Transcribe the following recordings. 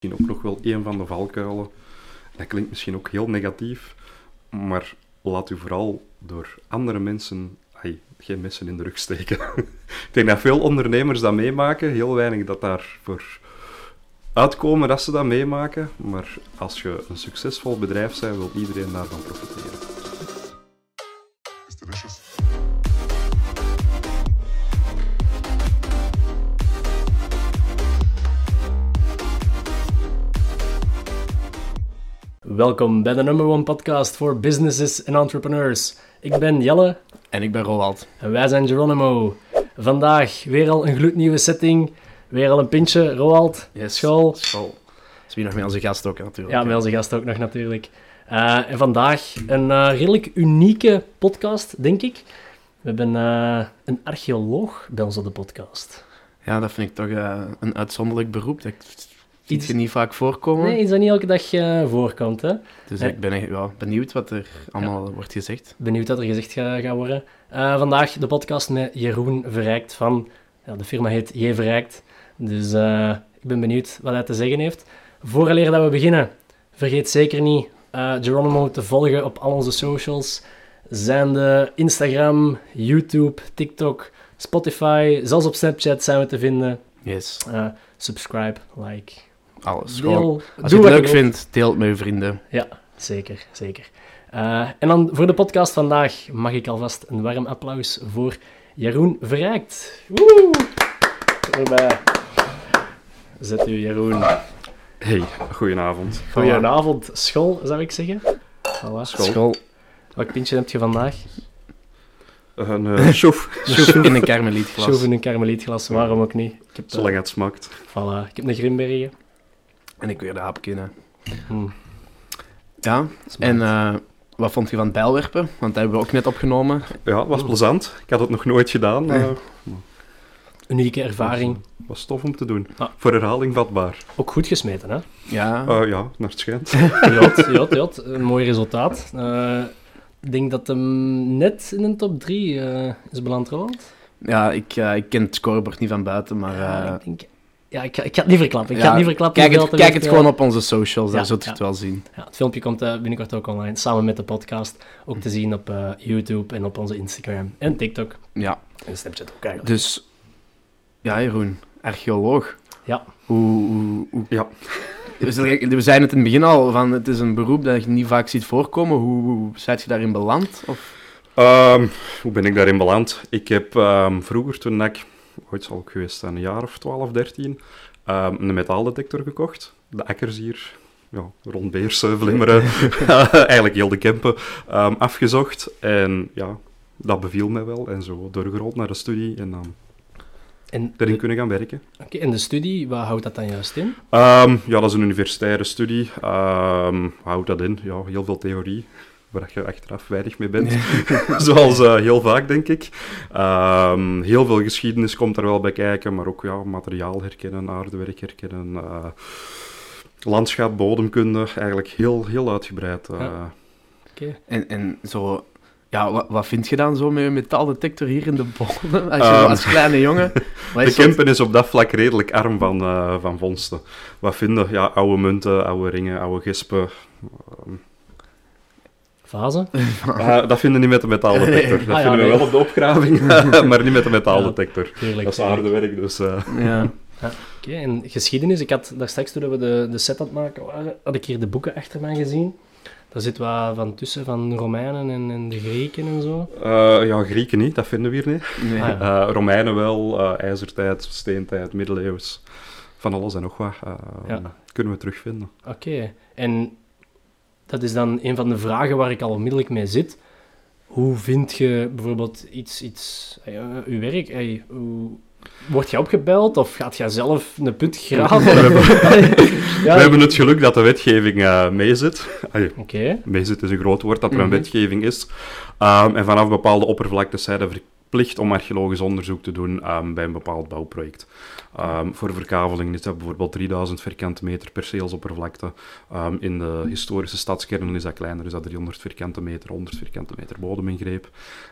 misschien ook nog wel een van de valkuilen. Dat klinkt misschien ook heel negatief, maar laat u vooral door andere mensen ai, geen messen in de rug steken. ik denk dat veel ondernemers dat meemaken, heel weinig dat daarvoor uitkomen dat ze dat meemaken. Maar als je een succesvol bedrijf bent, wil iedereen daarvan profiteren. Welkom bij de number one podcast voor businesses en entrepreneurs. Ik ben Jelle En ik ben Roald. en wij zijn Geronimo. Vandaag weer al een gloednieuwe setting, weer al een pintje, Roald, Yes. school. School. Is wie nog met onze gast ook natuurlijk. Ja, met onze gast ook nog natuurlijk. Eh, en vandaag een eh, redelijk unieke podcast, denk ik. We hebben eh, een archeoloog bij ons op de podcast. Ja, dat vind ik toch een uitzonderlijk beroep. Dat Iets- je niet vaak voorkomen. Nee, iets dat niet elke dag eh, voorkomt, hè. Dus ik ben echt, ja, benieuwd wat er allemaal wordt gezegd. Benieuwd wat er gezegd gaat gaat worden. Eh, vandaag de podcast met Jeroen Verrijkt van... Ja, de firma heet J Verrijkt. Dus eh, ik ben benieuwd wat hij te zeggen heeft. Vooraleer dat we beginnen, vergeet zeker niet Geronimo te volgen op al onze socials. Zijn de Instagram, YouTube, TikTok, Spotify, zelfs op Snapchat zijn we te vinden. Yes, subscribe, like, alles. Gewoon. deel. Als je doe het leuk vindt, deel het met je vrienden. Ja, zeker, zeker. Eh, en dan voor de podcast vandaag mag ik alvast een warm applaus voor Jeroen Verrijkt. Woe! Erbij. Zet u, Jeroen. Hey, goedenavond. Goedenavond, school, zou ik zeggen. Voilà. School. Welk pintje heb je vandaag? Een uh, choef, Schoef in een karmelietglas. In een karmelietglas, waarom ook niet? Ik heb, eh, zolang het smaakt. voilà, ik heb een Grimbergen. En ik weer de hapkinnen. Hm. Ja, en eh, wat vond je van het bijlwerpen? Want dat hebben we ook net opgenomen. Ja, het was plezant. Ik had het nog nooit gedaan. Nee. eh, Unieke ervaring. was tof om te doen. Ah. Voor herhaling vatbaar. Ook goed gesmeten, hè? Ja, Eh, ja, naar het schijnt. Jot, jot, jot. Een mooi resultaat. Eh, ik denk dat hem net in de top 3 is beland, Roland. ja ik, eh, ik ken het scorebord niet van buiten, maar... Ja, eh, ik, denk, ja ik, ga- ik ga het niet verklappen. Ik ja, ga het niet verklappen. Kijk het, kijk het gewoon op onze socials, daar ja, zult je ja. het wel zien. Ja, het filmpje komt eh, binnenkort ook online, samen met de podcast. Ook te zien op eh, YouTube en op onze Instagram en TikTok. Ja, En Snapchat ook eigenlijk. dus... Ja, Jeroen, archeoloog. Ja. Hoe... hoe, hoe- Ja. We zijn- het in het begin al van, het is een beroep dat je niet vaak ziet voorkomen. Hoe, hoe zijt je daarin beland? Of? Ehm, hoe ben ik daarin beland? Ik heb ehm, vroeger, toen ik, ooit zal ik geweest zijn, een jaar of 12, 13, ehm, een metaaldetector gekocht. De akkers hier, ja, rond Beersen, Vlimmeren, eigenlijk heel de Kempen, ehm, afgezocht. En ja, dat beviel mij wel. En zo doorgerold naar de studie en dan En, erin kunnen gaan werken. oké, en de studie, wat houdt dat dan juist in? Ehm, ja, dat is een universitaire studie. Wat houdt dat in? Ja, heel veel theorie, waar je achteraf weinig mee bent. Zoals eh, heel vaak, denk ik. Ehm, heel veel geschiedenis komt er wel bij kijken, maar ook ja, materiaal herkennen, aardewerk herkennen, eh, landschap, bodemkunde, eigenlijk heel, heel uitgebreid. eh. Ja. Oké. En, en zo... Ja, wat, wat vind je dan zo met een metaaldetector hier in de bodem? Als, je, Ehm. als kleine jongen. Wat De? Kempen is op dat vlak redelijk arm van, eh, van vondsten. Wat vinden? Ja, oude munten, oude ringen, oude gespen. Ehm, Fase? Ah, dat vinden we niet met de metaaldetector. Dat Ah, ja, vinden we nee. wel op de opgraving, maar niet met de metaaldetector. Dat is aardewerk, dus... eh, Ja. Oké, en geschiedenis. Ik had daar straks toen we de, de set aan het maken waren, had ik hier de boeken achter mij gezien. Daar zit wat van tussen, van Romeinen en, en de Grieken en zo. eh, ja, Grieken niet, dat vinden we hier niet. Nee. Ah, ja. Eh, Romeinen wel, eh, ijzertijd, steentijd, middeleeuws. Van alles en nog wat eh, Ja. kunnen we terugvinden. Oké, en dat is dan een van de vragen waar ik al onmiddellijk mee zit. Hoe vind je bijvoorbeeld iets, iets eh, uw werk? Hey, hoe, word je opgebeld of gaat jij zelf een put graven? ja, we hebben het geluk dat de wetgeving eh meezit. Oké, meezit is een groot woord, dat er een Mhm. wetgeving is. Ehm, en vanaf bepaalde oppervlaktes zijn er verplicht om archeologisch onderzoek te doen ehm, bij een bepaald bouwproject. Ehm, voor verkaveling is dat bijvoorbeeld 3000 vierkante meter perceelsoppervlakte. Ehm, in de historische stadskernen is dat kleiner, is dat 300 vierkante meter, 100 vierkante meter bodemingreep.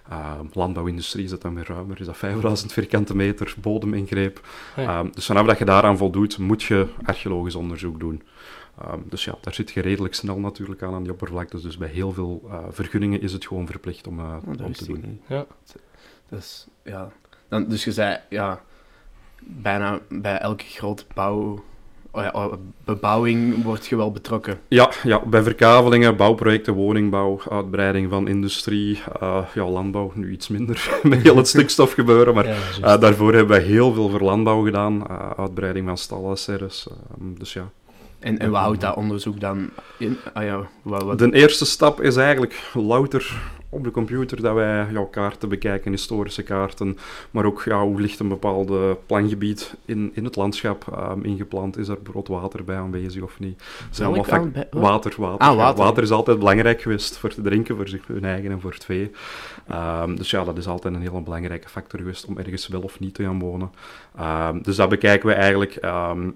Ehm, landbouwindustrie is dat dan weer ruimer, is dat 5000 vierkante meter bodemingreep. Ah ja. Ehm, dus vanaf dat je daaraan voldoet, moet je archeologisch onderzoek doen. Ehm, dus ja, daar zit je redelijk snel natuurlijk aan aan die oppervlaktes. Dus bij heel veel eh, vergunningen is het gewoon verplicht om, Oh, dat om te doen. Ja. Dus, ja. Dan, dus je zei, ja, bijna bij elke grote bouw, oh ja, oh, bebouwing word je wel betrokken. Ja, ja, bij verkavelingen, bouwprojecten, woningbouw, uitbreiding van industrie, eh, ja, landbouw nu iets minder met heel het stikstofgebeuren, maar Ja, juist. eh, daarvoor hebben we heel veel voor landbouw gedaan, eh, uitbreiding van stallen, serres, dus ja. En, en wat houdt dat onderzoek dan in? Ah ja, wat, wat, De eerste stap is eigenlijk louter op de computer dat wij jouw kaarten bekijken, historische kaarten, maar ook ja, hoe ligt een bepaalde plangebied in, in het landschap ehm, ingeplant, is er bijvoorbeeld water bij aanwezig of niet. Zijn Welk allemaal aan- bij- wat? Water, water. Ah, ja. water. is altijd belangrijk geweest voor te drinken, voor zich, hun eigen en voor het vee. Ehm, dus ja, dat is altijd een heel belangrijke factor geweest om ergens wel of niet te gaan wonen. Ehm, dus dat bekijken we eigenlijk.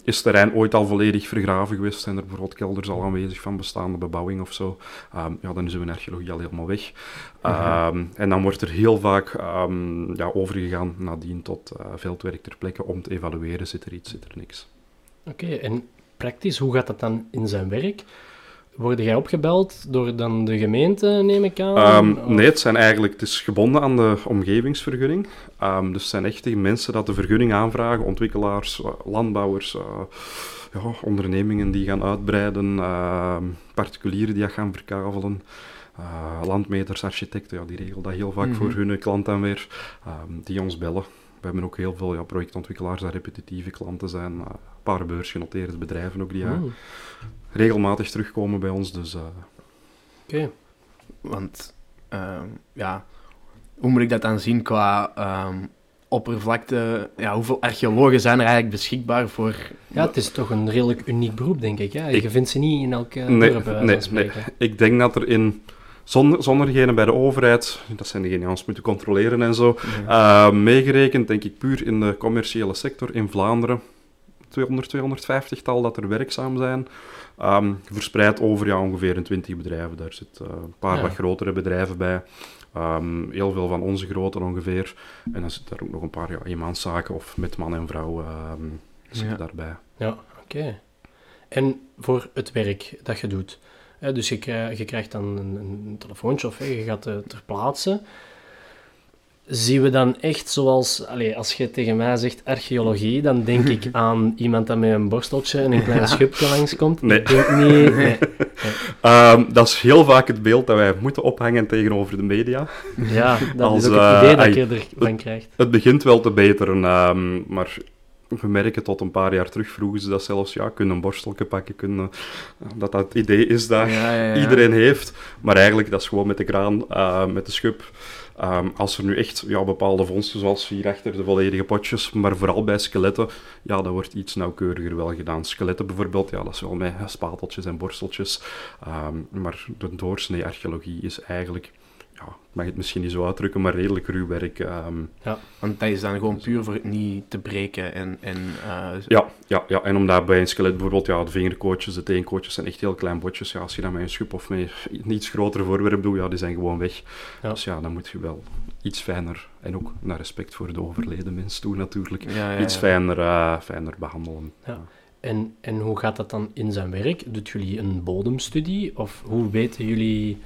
Is het terrein ooit al volledig vergraven geweest? Zijn er bijvoorbeeld kelders al aanwezig van bestaande bebouwing of zo? Ehm, ja, dan is uw archeologie al helemaal weg. Ehm, En dan wordt er heel vaak ehm, ja, overgegaan nadien tot eh, veldwerk ter plekke om te evalueren. Zit er iets, zit er niks. Oké, en praktisch, hoe gaat dat dan in zijn werk? Word jij opgebeld door dan de gemeente, neem ik aan? Nee, het, zijn eigenlijk, het is gebonden aan de omgevingsvergunning. Dus het zijn echt die mensen dat de vergunning aanvragen, ontwikkelaars, eh, landbouwers, eh, ja, ondernemingen die gaan uitbreiden, ehm, particulieren die dat gaan verkavelen, eh, landmeters, architecten, ja, die regelen dat heel vaak Mhm. voor hun klant dan weer, ehm, die ons bellen. We hebben ook heel veel ja, projectontwikkelaars dat repetitieve klanten zijn, eh, een paar beursgenoteerde bedrijven ook die ja, Hmm, regelmatig terugkomen bij ons. Dus, eh, Oké, Want, ehm, ja, hoe moet ik dat dan zien qua ehm, oppervlakte? Ja, hoeveel archeologen zijn er eigenlijk beschikbaar voor... ja, het is toch een redelijk uniek beroep, denk ik. Ja? Ik- Je vindt ze niet in elke Nee, dorp, wijze nee, van spreken. Ik denk dat er in, zonder, zonder degene bij de overheid, dat zijn degenen die ons moeten controleren en zo, Ja. eh, meegerekend, denk ik puur in de commerciële sector in Vlaanderen, 200, 250 tal dat er werkzaam zijn. Ehm, verspreid over ja, ongeveer een 20 bedrijven. Daar zitten eh, een paar Ja. wat grotere bedrijven bij. Ehm, heel veel van onze grote ongeveer. En dan zitten daar ook nog een paar ja, eenmanszaken of met man en vrouw ehm zitten Ja. daarbij. Ja, oké. En voor het werk dat je doet. Dus je, krijgt, je krijgt dan een, een telefoontje of je gaat ter plaatse. Zien we dan echt zoals, allee, als je tegen mij zegt archeologie, dan denk ik aan iemand dat met een borsteltje en een klein Ja. schubje langskomt. Nee. Ik denk niet. Nee. Ehm, dat is heel vaak het beeld dat wij moeten ophangen tegenover de media. Ja, dat Als, is ook het eh, idee dat ai, je ervan krijgt. Het begint wel te beteren, ehm, maar we merken tot een paar jaar terug vroegen ze dat zelfs, ja, kunnen een borstelje pakken, kunnen, dat dat het idee is dat Ja, ja, ja. iedereen heeft. Maar eigenlijk, dat is gewoon met de kraan, eh, met de schub. Ehm, als er nu echt ja, bepaalde vondsten, zoals hierachter de volledige potjes, maar vooral bij skeletten, ja, dat wordt iets nauwkeuriger wel gedaan. Skeletten bijvoorbeeld, ja, dat is wel met spateltjes en borsteltjes. Ehm, maar de doorsnee archeologie is eigenlijk, ja, ik mag het misschien niet zo uitdrukken, maar redelijk ruw werk. ehm, Want dat is dan gewoon puur voor het niet te breken en... en eh, Ja, ja, ja, en omdat bij een skelet bijvoorbeeld, ja, de vingerkootjes, de teenkootjes zijn echt heel klein botjes. Ja, als je dat met een schub of met een iets groter voorwerp doet, ja, die zijn gewoon weg. Ja. Dus ja, dan moet je wel iets fijner, en ook naar respect voor de overleden mens toe natuurlijk, ja, ja, iets ja. fijner, eh, fijner behandelen. Ja. En, en hoe gaat dat dan in zijn werk? Doet jullie een bodemstudie? Of hoe weten jullie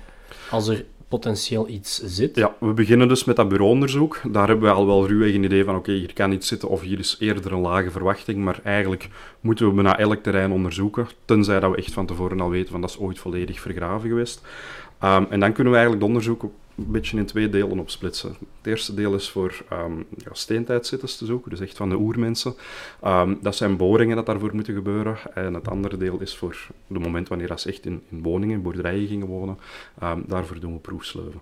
als er potentieel iets zit? Ja, we beginnen dus met dat bureauonderzoek. Daar hebben we al wel ruwweg een idee van, oké, hier kan iets zitten of hier is eerder een lage verwachting, maar eigenlijk moeten we bijna elk terrein onderzoeken, tenzij dat we echt van tevoren al weten van dat is ooit volledig vergraven geweest. Ehm, en dan kunnen we eigenlijk het onderzoek een beetje in twee delen opsplitsen. Het eerste deel is voor ehm ja, steentijdzitters te zoeken, dus echt van de oermensen. Ehm, dat zijn boringen dat daarvoor moeten gebeuren. En het andere deel is voor het moment wanneer ze echt in, in woningen, boerderijen gingen wonen. Ehm, daarvoor doen we proefsleuven.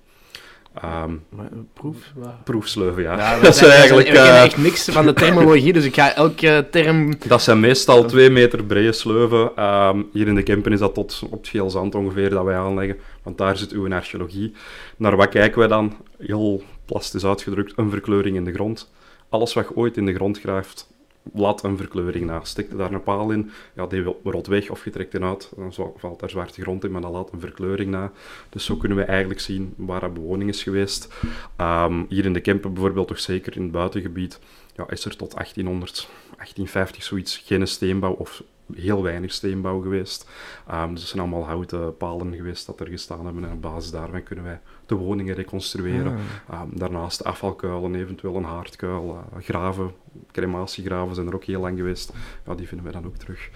Ehm, Maar, eh, proef? proefsleuven, ja. Ja, we dat, zijn, eigenlijk, kennen eh, echt niks van de terminologie, dus ik ga elke term... dat zijn meestal twee meter brede sleuven. Ehm, hier in de Kempen is dat tot op het geel zand ongeveer dat wij aanleggen, want daar zit uw archeologie. Naar wat kijken wij dan? Heel plastisch uitgedrukt, een verkleuring in de grond. Alles wat je ooit in de grond graaft, laat een verkleuring na. Stik daar een paal in, ja, die rot weg of je trekt die uit, dan valt daar zwarte grond in, maar dat laat een verkleuring na. Dus zo kunnen we eigenlijk zien waar dat bewoning is geweest. Ehm, hier in de Kempen bijvoorbeeld, toch zeker in het buitengebied, ja, is er tot 1800, 1850 zoiets geen steenbouw of heel weinig steenbouw geweest. Ehm, dus het zijn allemaal houten palen geweest dat er gestaan hebben en op basis daarvan kunnen wij de woningen reconstrueren. Ehm, daarnaast afvalkuilen, eventueel een haardkuil, eh, graven, crematiegraven zijn er ook heel lang geweest. Ja, die vinden we dan ook terug.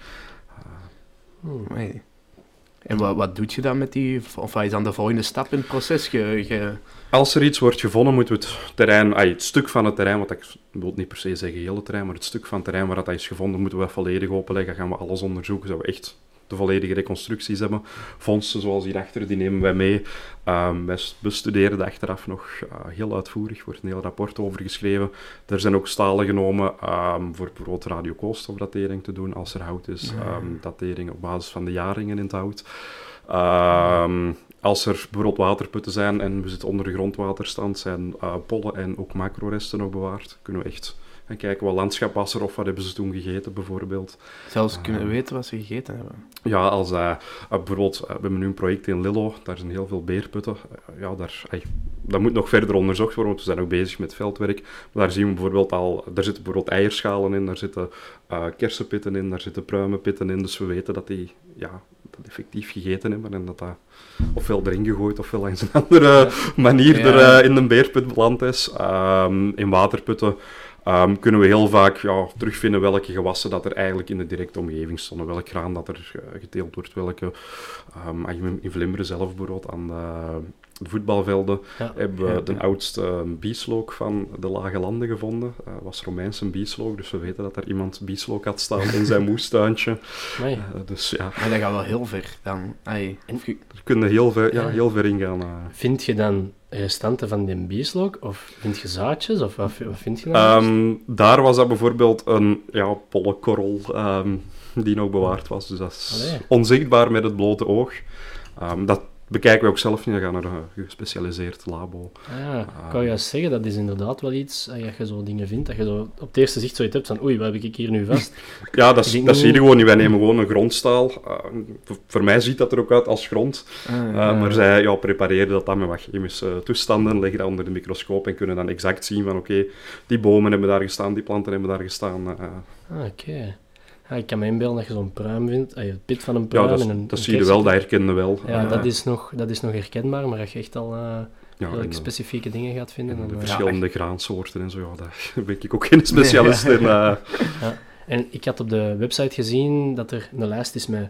Amai. En wat, wat doet je dan met die... Of wat is dan de volgende stap in het proces? Als er iets wordt gevonden, moeten we het terrein, ay, het stuk van het terrein, want ik wil niet per se zeggen heel het terrein, maar het stuk van het terrein waar dat is gevonden, moeten we volledig openleggen. Gaan we alles onderzoeken, zodat we echt de volledige reconstructies hebben. Fondsen zoals hierachter, die nemen wij mee. Ehm, wij bestuderen dat achteraf nog eh, heel uitvoerig, er wordt een heel rapport over geschreven. Er zijn ook stalen genomen ehm, voor bijvoorbeeld radiokoolstofdatering te doen als er hout is. Ehm, datering op basis van de jaringen in het hout. Als er bijvoorbeeld waterputten zijn en we zitten onder de grondwaterstand, zijn eh, pollen en ook macroresten nog bewaard. Kunnen we echt gaan kijken wat landschap was er of wat hebben ze toen gegeten bijvoorbeeld. zelfs kunnen weten wat ze gegeten hebben. Ja, als eh, eh, bijvoorbeeld, eh, we hebben nu een project in Lillo, daar zijn heel veel beerputten. Ja, daar, dat moet nog verder onderzocht worden, want we zijn ook bezig met veldwerk. Maar daar zien we bijvoorbeeld al, daar zitten bijvoorbeeld eierschalen in, daar zitten kersenpitten in, daar zitten pruimenpitten in. Dus we weten dat die ja, dat effectief gegeten hebben en dat dat ofwel erin gegooid ofwel langs een andere manier Ja. er in een beerput beland is. Ehm, in waterputten ehm, kunnen we heel vaak ja, terugvinden welke gewassen dat er eigenlijk in de directe omgeving stonden. Welk graan dat er eh, geteeld wordt, welke... je in Vlimberen zelf bijvoorbeeld aan de, de voetbalvelden Ja. hebben we Ja. de oudste eh, bieslook van de Lage Landen gevonden. Dat was Romeinse bieslook, dus we weten dat er iemand bieslook had staan in zijn moestuintje. Amai. Eh, dus ja, Maar dat gaat wel heel ver dan. Ai, er kunnen heel ver, ja, Ja. heel ver ingaan. eh. Vind je dan restanten van die bieslook? Of vind je zaadjes? Of wat, wat vind je dan? Ehm, daar was dat bijvoorbeeld een ja, pollenkorrel ehm, die nog bewaard was. Dus dat is Allee. onzichtbaar met het blote oog. Ehm, dat bekijken we ook zelf niet. We gaan naar een gespecialiseerd labo. Ah, ik wou juist zeggen, dat is inderdaad wel iets, eh, als je zo dingen vindt, dat je zo op het eerste zicht zoiets hebt van oei, wat heb ik hier nu vast? Ja, dat, is- dat zie je gewoon niet. Wij nemen gewoon een grondstaal. Eh, voor, mij ziet dat er ook uit als grond. ah, Eh, ja. Maar zij ja, prepareren dat dan met wat chemische toestanden, leggen dat onder de microscoop en kunnen dan exact zien van oké, die bomen hebben daar gestaan, die planten hebben daar gestaan. Ah, oké. Ja, ik kan me inbeelden dat je zo'n pruim vindt, ah, je het pit van een ja, pruim dat, en een dat zie je wel, dat we wel. Ja, Eh, dat is, nog, dat is nog herkenbaar, maar als je echt al eh ja, en, eh, specifieke dingen gaat vinden, en de eh, verschillende graansoorten en zo, ja, daar ben ik ook geen specialist in. eh. En ik had op de website gezien dat er een lijst is met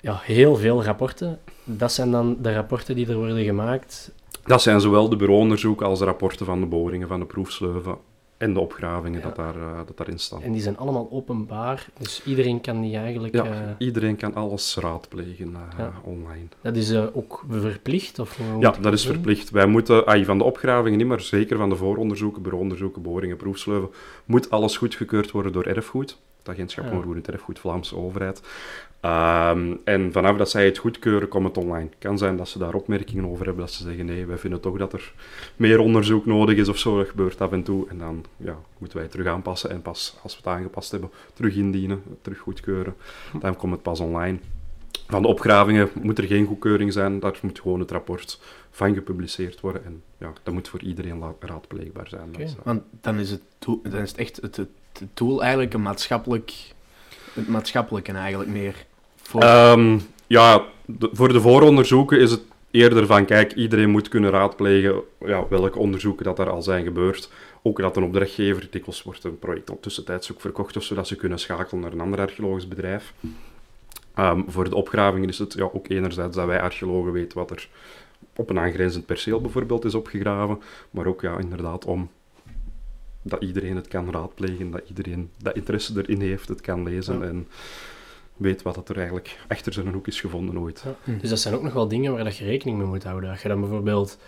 ja, heel veel rapporten. Dat zijn dan de rapporten die er worden gemaakt. dat zijn zowel de bureauonderzoeken als de rapporten van de boringen, van de proefsleuven en de opgravingen Ja. dat, daar, eh, dat daarin staan. En die zijn allemaal openbaar, dus iedereen kan die eigenlijk... Ja, eh, iedereen kan alles raadplegen eh, Ja. online. dat is ook verplicht? Of, Ja, dat is verplicht. Wij moeten, ay, van de opgravingen niet, maar zeker van de vooronderzoeken, bureauonderzoeken, boringen, proefsleuven, moet alles goedgekeurd worden door erfgoed. Het agentschap Ja. Onroerend Erfgoed, Vlaamse overheid. Ehm, en vanaf dat zij het goedkeuren, komt het online. Het kan zijn dat ze daar opmerkingen over hebben, dat ze zeggen, nee, wij vinden toch dat er meer onderzoek nodig is of zo. Dat gebeurt af en toe. En dan ja, moeten wij het terug aanpassen en pas als we het aangepast hebben, terug indienen, terug goedkeuren. Dan komt het pas online. Van de opgravingen moet er geen goedkeuring zijn, daar moet gewoon het rapport van gepubliceerd worden. En ja, dat moet voor iedereen raadpleegbaar zijn. Is, eh, Want dan is het, dan is het echt het, het, het tool eigenlijk een maatschappelijk... Het maatschappelijke eigenlijk meer. Voor, Ehm, ja, de- voor de vooronderzoeken is het eerder van, kijk, iedereen moet kunnen raadplegen ja, welke onderzoeken dat er al zijn gebeurd. Ook dat een opdrachtgever, dikwijls wordt een project op tussentijds ook verkocht, of zodat ze kunnen schakelen naar een ander archeologisch bedrijf. Ehm, voor de opgravingen is het ja, ook enerzijds dat wij archeologen weten wat er op een aangrenzend perceel bijvoorbeeld is opgegraven, maar ook ja, inderdaad om dat iedereen het kan raadplegen, dat iedereen dat interesse erin heeft, het kan lezen Ja. en weet wat dat er eigenlijk achter zijn hoek is gevonden ooit. Ja. Dus dat zijn ook nog wel dingen waar dat je rekening mee moet houden. Als je dan bijvoorbeeld,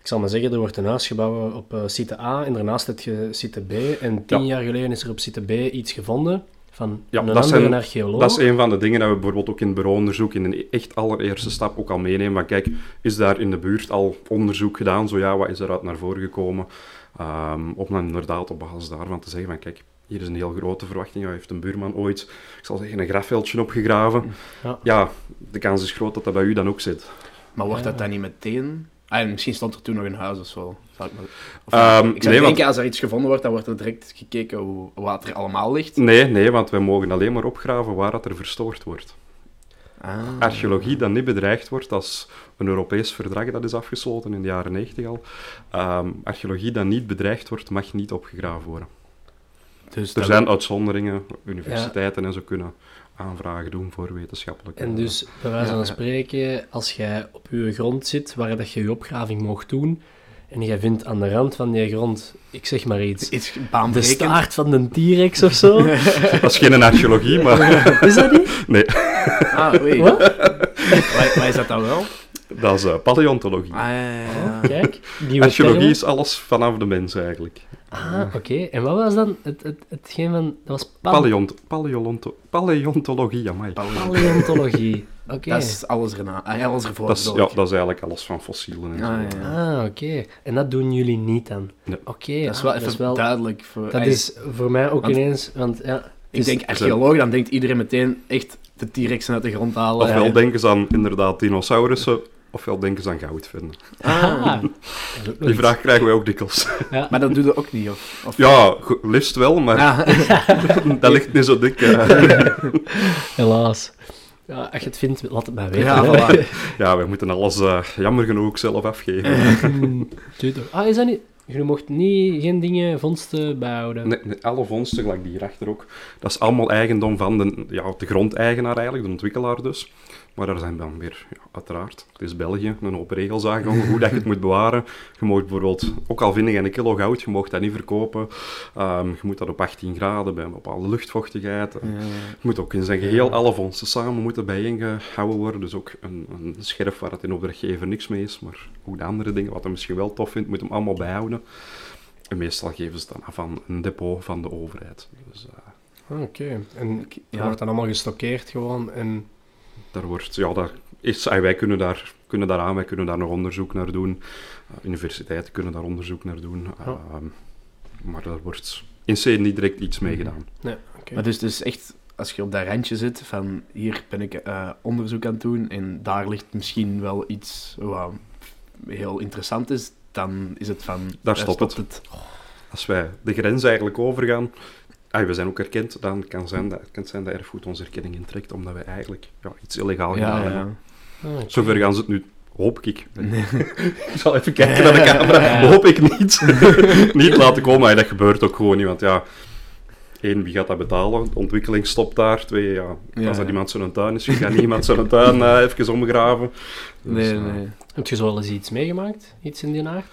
ik zal maar zeggen, er wordt een huis gebouwd op eh, site A en daarnaast heb je site B. En tien Ja. jaar geleden is er op site B iets gevonden Van Ja, een dat andere zijn- archeoloog? Dat is een van de dingen dat we bijvoorbeeld ook in het bureauonderzoek in een echt allereerste stap ook al meenemen. Van kijk, is daar in de buurt al onderzoek gedaan? Zo ja, wat is eruit naar voren gekomen? Ehm, om dan inderdaad op basis daarvan te zeggen van kijk, hier is een heel grote verwachting. Ja, heeft een buurman ooit, ik zal zeggen, een grafveldje opgegraven? Ja. Ja, de kans is groot dat dat bij u dan ook zit. Maar wordt Ja. dat dan niet meteen... Ah, en misschien stond er toen nog een huis of zo. Zou ik maar... of, Ehm, ik zou nee, denken, als er iets gevonden wordt, dan wordt er direct gekeken hoe, wat er allemaal ligt. Nee, nee, want wij mogen alleen maar opgraven waar dat er verstoord wordt. Ah. Archeologie dat niet bedreigd wordt, dat is een Europees verdrag dat is afgesloten in de jaren 90 al. Ehm, archeologie dat niet bedreigd wordt, mag niet opgegraven worden. Dus Er zijn uitzonderingen, universiteiten en zo kunnen aanvragen doen voor wetenschappelijke... En dus, bij wijze van ja. spreken, als jij op je grond zit, waar dat je je opgraving mocht doen, en jij vindt aan de rand van die grond, ik zeg maar iets, Iets de staart van een T-Rex of zo. Dat is geen archeologie, maar Is dat niet? nee, Ah, oei. Wat? Waar is dat dan wel? Dat is eh, paleontologie. Ah, ja, ja, ja. Kijk, nieuwe Archeologie termen. is alles vanaf de mens eigenlijk. Ah, oké. En wat was dan het, het, hetgeen van... Dat was pal- Paleont paleonto paleontologie, amai. paleontologie. Oké. Dat is alles erna. Ah, alles ervoor. Dat is, ja, dat is eigenlijk alles van fossielen en zo. Ah, ja. Ah, oké. En dat doen jullie niet dan? Nee. Oké, Dat is ah, wel dat even is wel... duidelijk. Voor, Dat is voor mij ook Want- ineens... Want ja... Ik dus- denk archeoloog, dan denkt iedereen meteen echt de T-Rexen uit de grond halen. Ofwel Ja. denken ze aan inderdaad dinosaurussen, ofwel denken ze aan goud vinden. Ah, nog Die vraag krijgen wij ook dikwijls. Maar dat doe je ook niet, of? of Ja, liefst wel, maar Ja. dat ligt niet zo dik. Helaas. Ja, als je het vindt, laat het mij weten. Ja, voilà. Ja, wij moeten alles eh, jammer genoeg zelf afgeven. Hmm, tuurlijk. Ah, is dat niet... Je mocht niet, geen dingen, vondsten bijhouden. Nee, nee, alle vondsten, gelijk die hierachter ook, dat is allemaal eigendom van de, ja, de grondeigenaar eigenlijk, de ontwikkelaar dus. Maar daar zijn dan weer, ja, uiteraard, het is België, een hoop regels aangehangen, hoe dat je het moet bewaren. Je mag bijvoorbeeld, ook al vind je een kilo goud, je mag dat niet verkopen. Ehm, je moet dat op 18 graden, bij een bepaalde luchtvochtigheid. Je moet ook in zijn geheel, alle vondsten samen moeten bijeengehouden worden. Dus ook een, een scherf waar het in opdrachtgever niks mee is, maar ook de andere dingen, wat hij misschien wel tof vindt, moet hem allemaal bijhouden. En meestal geven ze het dan af aan een depot van de overheid. Dus eh, Ah, Oké. En Ja. dat wordt dan allemaal gestockeerd gewoon en... daar wordt, ja, daar is, wij kunnen daar, kunnen daar aan, wij kunnen daar nog onderzoek naar doen. Eh, universiteiten kunnen daar onderzoek naar doen. Ja. Ehm, maar daar wordt in C niet direct iets mee gedaan. Nee, oké. Maar dus, dus echt, als je op dat randje zit van hier ben ik eh, onderzoek aan het doen en daar ligt misschien wel iets wat heel interessant is, dan is het van... Daar eh, stopt het. Als wij de grens eigenlijk overgaan, ah, we zijn ook erkend, dan kan zijn dat, kan zijn dat erfgoed onze erkenning intrekt, omdat wij eigenlijk ja, iets illegaal gedaan Ja, hebben. ja. Ah. Zover gaan ze het nu, hoop ik. ik zal even kijken naar de camera, hoop ik niet. niet laten komen, en dat gebeurt ook gewoon niet, want ja... Eén, wie gaat dat betalen? De ontwikkeling stopt daar. Twee, ja, Ja, als dat iemand zijn tuin is, je gaat niet iemand zijn tuin eh, even omgraven. Dus, Nee, eh, nee. Heb je zo wel eens iets meegemaakt? Iets in die aard?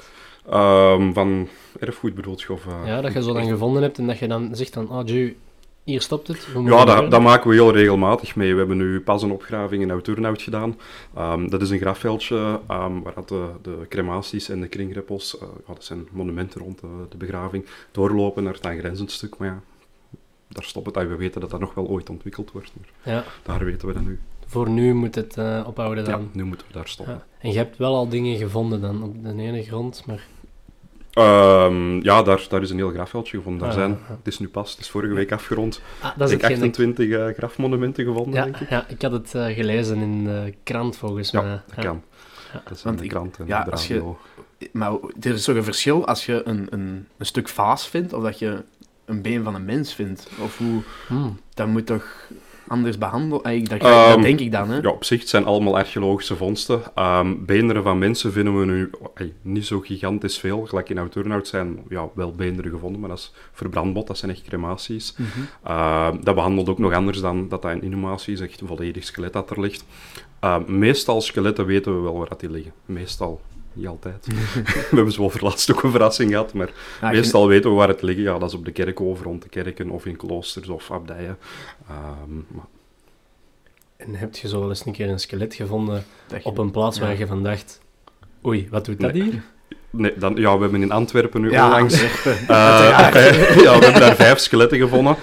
Ehm, van erfgoed je? Of, eh, Ja, dat je zo dan gevonden hebt en dat je dan zegt van, oh, Ju, hier stopt het. Ja, dat, dat maken we heel regelmatig mee. We hebben nu pas een opgraving in Oud-Turnhout gedaan. Ehm, dat is een grafveldje ehm, waar de, de crematies en de kringreppels, eh, ja, dat zijn monumenten rond de, de begraving, doorlopen naar het aangrenzend stuk. Maar ja, daar stopt het. Ah, We weten dat dat nog wel ooit ontwikkeld wordt, maar Ja, daar weten we dat nu. voor nu moet het eh, ophouden Ja, dan. nu moeten we daar stoppen. Ja. En je hebt wel al dingen gevonden dan op de ene grond, maar... Ehm, ja, daar, daar is een heel grafveldje gevonden. Daar Ah, zijn, het is nu pas, het is vorige week afgerond. Ah, dat is Ik heb hetgeen dat ik- 28 eh, grafmonumenten gevonden, Ja, denk ik. ja, ik had het eh, gelezen in de krant volgens Ja, mij. dat kan. Ja. Dat is Want in de ik- krant en ja, de als je- radio. Maar er is toch een verschil als je een, een, een stuk vaas vindt of dat je een been van een mens vindt. Of hoe... Hmm. Dat moet toch anders behandeld... Dat, Ehm, denk ik dan, hè. Ja, op zich het zijn allemaal archeologische vondsten. Ehm beenderen van mensen vinden we nu niet zo gigantisch veel. Gelijk in Oud-Turnhout zijn ja, wel beenderen gevonden, maar dat is verbrandbod, dat zijn echt crematies. Mhm. Ehm, dat behandelt ook nog anders dan dat dat een inhumatie is, echt een volledig skelet dat er ligt. Meestal skeletten weten we wel waar dat die liggen. Meestal, niet altijd. we hebben zo voor laatst ook een verrassing gehad, maar je- meestal weten we waar het liggen. Ja, dat is op de kerkhoven, rond de kerken, of in kloosters of abdijen. Ehm, maar En heb je zo wel eens een keer een skelet gevonden je- op een plaats waar Ja. je van dacht... Oei, wat doet dat Nee. hier? Nee, dan, ja, we hebben in Antwerpen nu Ja, onlangs... echt, eh, vijf- ja, we hebben daar vijf skeletten gevonden.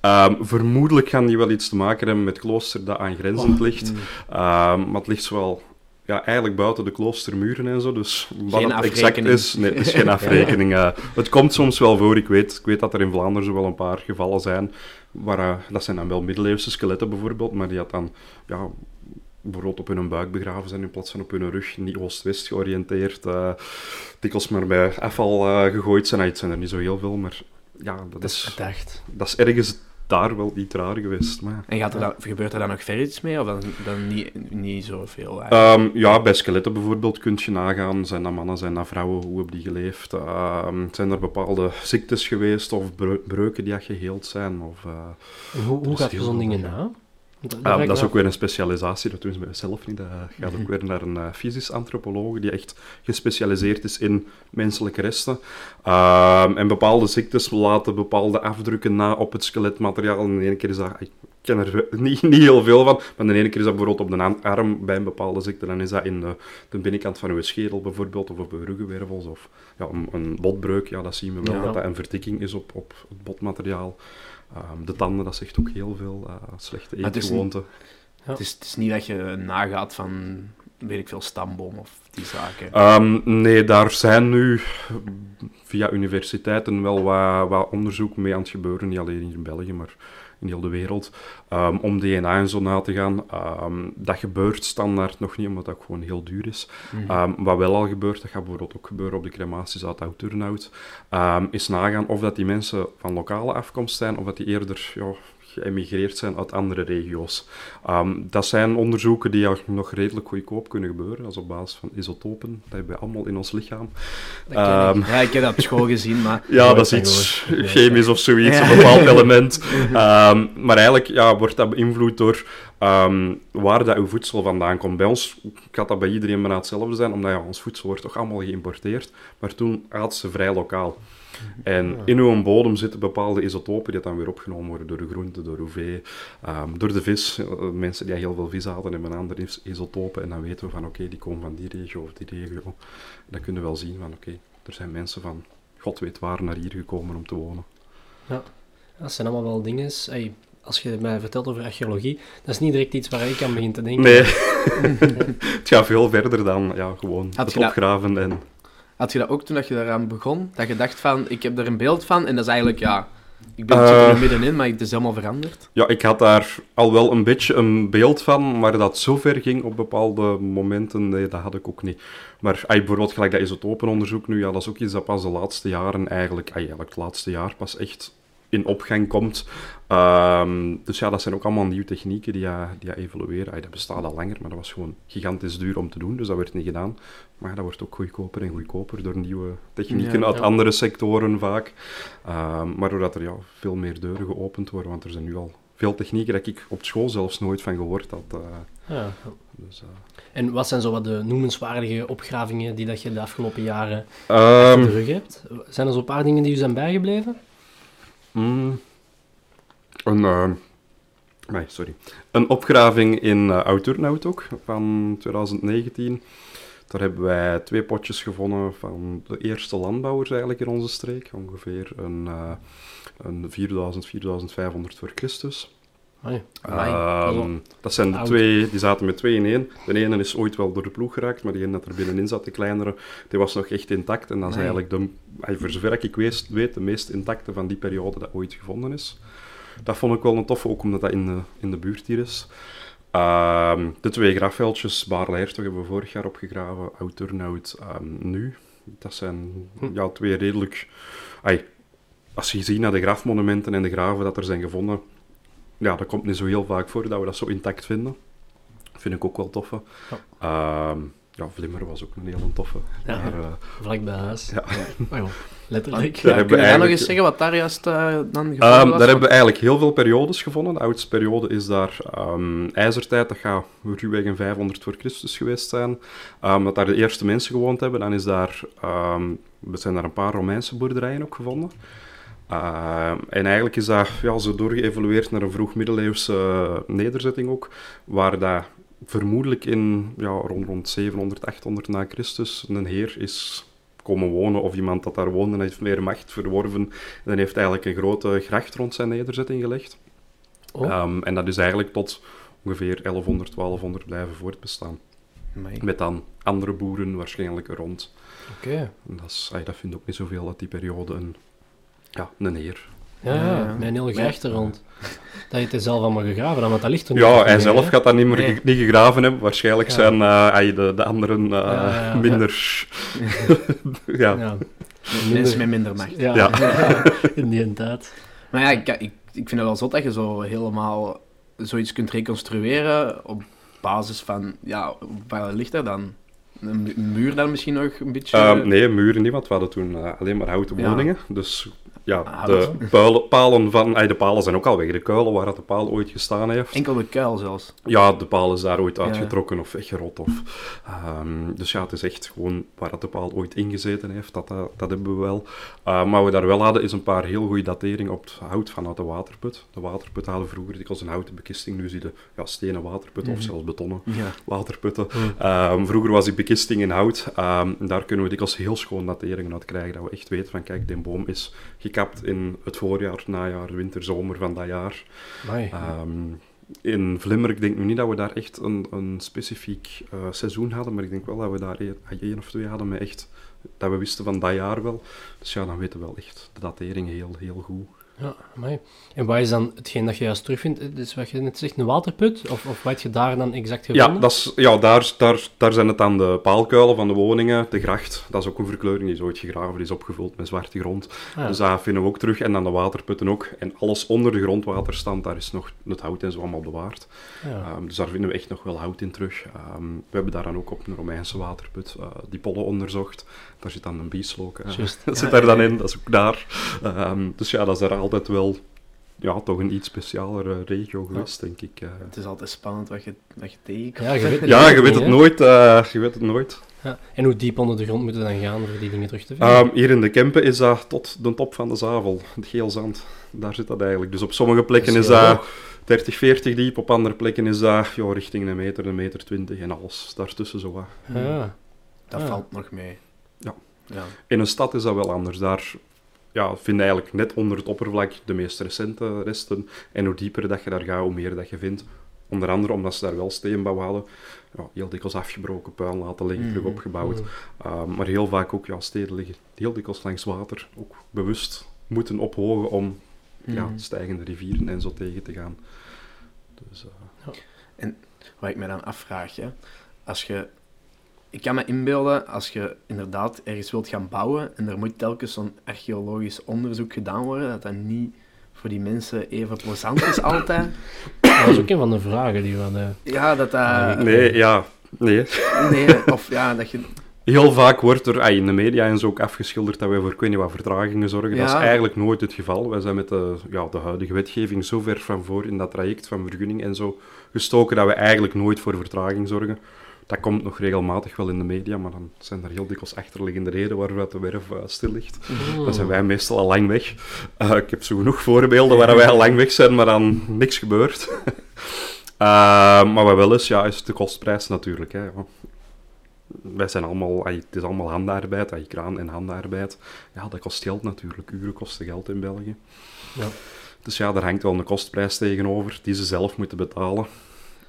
Ehm, vermoedelijk gaan die wel iets te maken hebben met klooster dat aangrenzend Oh, ligt. Mm. Ehm, maar het ligt zowel ja, eigenlijk buiten de kloostermuren en zo. Dus wat Geen het exact afrekening. is, nee, het is geen afrekening. het komt soms wel voor. Ik weet, ik weet dat er in Vlaanderen zo wel een paar gevallen zijn. Waar, eh, dat zijn dan wel middeleeuwse skeletten bijvoorbeeld, maar die had dan ja, bijvoorbeeld op hun buik begraven zijn in plaats van op hun rug, niet oost-west georiënteerd. eh dikwijls maar bij afval eh, gegooid zijn. Ah, het zijn er niet zo heel veel, maar ja, dat Dat is dat is ergens daar wel niet raar geweest. Maar... En gaat er dan, gebeurt er dan nog verder iets mee? Of dan, dan niet, niet zoveel? Ehm, ja, bij skeletten bijvoorbeeld kun je nagaan. Zijn dat mannen, zijn dat vrouwen? Hoe hebben die geleefd? Ehm, zijn er bepaalde ziektes geweest of breu- breuken die geheeld zijn? Of, eh, hoe, hoe gaat zo'n dingen na? Dat, Ah, dat is me ook weer een specialisatie, dat doen ze bij zelf niet. Dat gaat ook weer naar een eh, fysisch antropoloog die echt gespecialiseerd is in menselijke resten. Ehm, en bepaalde ziektes laten bepaalde afdrukken na op het skeletmateriaal. En de ene keer is dat, ik ken er niet, niet heel veel van, maar de ene keer is dat bijvoorbeeld op de arm bij een bepaalde ziekte. Dan is dat in de, de binnenkant van uw schedel bijvoorbeeld, of op uw ruggenwervels, of ja, een, een botbreuk. Ja, dat zien we wel, Ja. dat dat een vertikking is op, op het botmateriaal. Ehm, de tanden, dat zegt ook heel veel. eh, slechte Maar het is eetgewoonten. Ja. Het, is, het is niet dat je nagaat van, weet ik veel, stamboom of die zaken. Ehm, nee, daar zijn nu via universiteiten wel wat, wat onderzoek mee aan het gebeuren. Niet alleen hier in België, maar in heel de wereld. ehm, om DNA en zo na te gaan. Ehm, dat gebeurt standaard nog niet, omdat dat ook gewoon heel duur is. Mhm. Ehm, wat wel al gebeurt, dat gaat bijvoorbeeld ook gebeuren op de crematies uit Oud-Turnhout, is nagaan of dat die mensen van lokale afkomst zijn, of dat die eerder ja, geëmigreerd zijn uit andere regio's. Ehm, dat zijn onderzoeken die nog redelijk goedkoop kunnen gebeuren, is op basis van isotopen. Dat hebben we allemaal in ons lichaam. Ik. Ehm, ja, ik heb dat op school gezien, maar ja, dat is iets chemisch of zoiets, Ja. een bepaald element. Ehm, maar eigenlijk ja, wordt dat beïnvloed door waar dat uw voedsel vandaan komt. Bij ons gaat dat bij iedereen bijna hetzelfde zijn, omdat ja, ons voedsel wordt toch allemaal geïmporteerd. Maar toen aten ze vrij lokaal. En in uw bodem zitten bepaalde isotopen die dan weer opgenomen worden door de groente, door uw vee, ehm, door de vis. Eh, Mensen die heel veel vis hadden hebben andere is- isotopen. En dan weten we van oké, die komen van die regio of die regio. Dan kunnen we wel zien van oké, er zijn mensen van god weet waar naar hier gekomen om te wonen. Dat zijn allemaal wel dingen. Hey, als je mij vertelt over archeologie, dat is niet direct iets waar ik aan begin te denken. Nee, het gaat veel verder dan ja, gewoon Had het opgraven en... had je dat ook toen dat je daaraan begon? Dat je dacht van, ik heb er een beeld van en dat is eigenlijk, ja, ik ben zit er middenin, maar het is helemaal veranderd. Ja, ik had daar al wel een beetje een beeld van, maar dat zo ver ging op bepaalde momenten, nee, dat had ik ook niet. Maar ay, bijvoorbeeld gelijk dat isotopenonderzoek nu, ja, dat is ook iets dat pas de laatste jaren eigenlijk, ay, eigenlijk het laatste jaar pas echt in opgang komt. Ehm, dus ja, dat zijn ook allemaal nieuwe technieken die, ja, die ja evolueren. Ay, dat bestaat al langer, maar dat was gewoon gigantisch duur om te doen, dus dat werd niet gedaan. Maar dat wordt ook goedkoper en goedkoper door nieuwe technieken Ja, uit ja. andere sectoren vaak. Ehm, maar doordat er ja, veel meer deuren geopend worden, want er zijn nu al veel technieken dat ik op school zelfs nooit van gehoord had. eh, Ja. dus, eh. En wat zijn zo wat de noemenswaardige opgravingen die dat je de afgelopen jaren Ehm, achter de rug hebt? Zijn er zo'n paar dingen die u zijn bijgebleven? Mm, een, eh, nee, sorry. een opgraving in uh, ook, van 2019. Daar hebben wij twee potjes gevonden van de eerste landbouwers eigenlijk in onze streek. Ongeveer een, eh, een 4000, 4500 voor Christus. Ehm, dat zijn de Oud. twee, die zaten met twee in één. De ene is ooit wel door de ploeg geraakt, maar die ene dat er binnenin zat, de kleinere, die was nog echt intact. En dat is eigenlijk, de, voor zover ik weet, weet, de meest intacte van die periode dat ooit gevonden is. Dat vond ik wel een toffe, ook omdat dat in de, in de buurt hier is. Ehm, de twee grafveldjes, Baarle-Hertog hebben we vorig jaar opgegraven, Oud-Turnhout ehm, nu. Dat zijn Hm. ja, twee redelijk... Ay, als je ziet naar de grafmonumenten en de graven dat er zijn gevonden, ja, dat komt niet zo heel vaak voor dat we dat zo intact vinden. Vind ik ook wel toffe. Ja. Ehm, ja, Vlimmer was ook een hele toffe. Ja. Maar, eh, Vlak bij huis. ja. Maar joh, letterlijk. Ja, kun je we daar nog eens zeggen wat daar juist eh, dan gevonden Ehm, was? daar hebben we eigenlijk heel veel periodes gevonden. De oudste periode is daar ehm, ijzertijd, dat gaat ruwweg een 500 voor Christus geweest zijn. Ehm, dat daar de eerste mensen gewoond hebben. Dan is daar, ehm, er zijn daar een paar Romeinse boerderijen ook gevonden. Ehm, en eigenlijk is dat ja, zo doorgeëvolueerd naar een vroeg middeleeuwse eh, nederzetting ook, waar dat vermoedelijk in ja, rond, rond 700, 800 na Christus een heer is komen wonen of iemand dat daar woonde heeft meer macht verworven en heeft eigenlijk een grote gracht rond zijn nederzetting gelegd. Oh, Ehm, en dat is eigenlijk tot ongeveer 1100, 1200 blijven voortbestaan. Amai. Met dan andere boeren waarschijnlijk rond. oké. Dat, is, ay, dat vind ik ook niet zoveel dat die periode een, ja, een heer. Ja, Ja, Maar- gracht er rond. Dat je het zelf allemaal gegraven dan, want dat ligt er nu Ja, hij niet zelf gaat dat niet meer Nee. ge- niet gegraven hebben. Waarschijnlijk Ja. zijn eh, ay, de, de anderen eh, Ja, ja, ja. minder. ja. Ja. Mensen met minder macht. Ja, Ja. in die tijd. Maar ja, ik, ik, ik vind het wel zot dat je zo helemaal zoiets kunt reconstrueren op basis van, ja, waar ligt er dan? Een mu- een muur dan misschien nog een beetje? Ehm, nee, muren niet, want we hadden toen alleen maar houten Ja. woningen. Dus ja, Hout. de puilen, palen van... ay, de palen zijn ook al weg. De kuilen waar dat de paal ooit gestaan heeft. Enkel de kuil zelfs. Ja, de paal is daar ooit Ja. uitgetrokken of weggerot. Of, ehm, dus ja, het is echt gewoon waar dat de paal ooit ingezeten heeft. Dat, dat, dat hebben we wel. Uh, maar wat we daar wel hadden, is een paar heel goede dateringen op het hout vanuit de waterput. De waterput hadden vroeger dikwijls een houten bekisting. Nu zie je ja, stenen waterputten of Mhm. zelfs betonnen Ja. waterputten. Ehm, vroeger was die bekisting in hout. En daar kunnen we dikwijls heel schoon dateringen uit krijgen. Dat we echt weten van, kijk, die boom is gekapt in het voorjaar, najaar, winter, zomer van dat jaar. Ehm, in Vlimmer, ik denk nu niet dat we daar echt een, een specifiek eh, seizoen hadden, maar ik denk wel dat we daar één, één of twee hadden met echt, dat we wisten van dat jaar wel. Dus ja, dan weten we wel echt de datering heel, heel goed. Ja, amai. En wat is dan hetgeen dat je juist terugvindt? Dus wat je net zegt, een waterput? Of, of wat heb je daar dan exact gevonden? Ja, dat is, ja daar, daar, daar zijn het dan de paalkuilen van de woningen, de gracht. Dat is ook een verkleuring, die is ooit gegraven, die is opgevuld met zwarte grond. Ah, Dus dat vinden we ook terug. En dan de waterputten ook. En alles onder de grondwaterstand, daar is nog het hout en zo allemaal bewaard. ja. Ehm, dus daar vinden we echt nog wel hout in terug. Ehm, we hebben daar dan ook op een Romeinse waterput eh, die pollen onderzocht. Daar zit dan een bieslook. Juist. dat Ja, zit daar dan in, dat is ook daar. Ehm, dus ja, dat is daar altijd wel ja, toch een iets specialere regio geweest, denk ik. eh. Het is altijd spannend wat je, wat je tegenkomt. Ja, je weet, ja, je weet niet, het nooit. eh, je weet het nooit. Ja. En hoe diep onder de grond moeten we dan gaan voor die dingen terug te vinden? Ehm, hier in de Kempen is dat tot de top van de Zavel, het geel zand. Daar zit dat eigenlijk. Dus op sommige plekken Dat is dat 30, 40 diep, op andere plekken is dat ja, richting een meter, een meter 20 en alles daartussen zo wat. Ja. Dat Ah. valt nog mee. Ja. ja. In een stad is dat wel anders. Daar ja, vind je eigenlijk net onder het oppervlak de meest recente resten. En hoe dieper dat je daar gaat, hoe meer dat je vindt. Onder andere omdat ze daar wel steenbouw hadden. Ja, heel dikwijls afgebroken puin laten liggen, terug Mhm. opgebouwd. Mm. Uh, maar heel vaak ook ja, steden liggen heel dikwijls langs water. Ook bewust moeten ophogen om ja, Mhm. stijgende rivieren en zo tegen te gaan. Dus, eh, Wat ik me dan afvraag, hè. als je... Ik kan me inbeelden, als je inderdaad ergens wilt gaan bouwen en er moet telkens zo'n archeologisch onderzoek gedaan worden, dat dat niet voor die mensen even plezant is altijd. Dat is ook een van de vragen die we hadden. Ja, dat dat... nee, ja, nee. Nee, of ja, dat je... Heel vaak wordt er ah, in de media en zo ook afgeschilderd dat wij voor ik weet niet wat vertragingen zorgen. Dat is eigenlijk nooit het geval. Wij zijn met de, ja, de huidige wetgeving zo ver van voor in dat traject van vergunning en zo gestoken dat we eigenlijk nooit voor vertraging zorgen. Dat komt nog regelmatig wel in de media, maar dan zijn er heel dikwijls achterliggende redenen waarom de werf uh, stil ligt. Dan zijn wij meestal al lang weg. Uh, ik heb zo genoeg voorbeelden waar wij al lang weg zijn, maar dan niks gebeurt. uh, maar wat wel is, ja, is de kostprijs natuurlijk. Hè. Wij zijn allemaal, het is allemaal handarbeid, ay, kraan en handarbeid. Ja, dat kost geld natuurlijk. Uren kosten geld in België. Ja. Dus ja, daar hangt wel een kostprijs tegenover die ze zelf moeten betalen.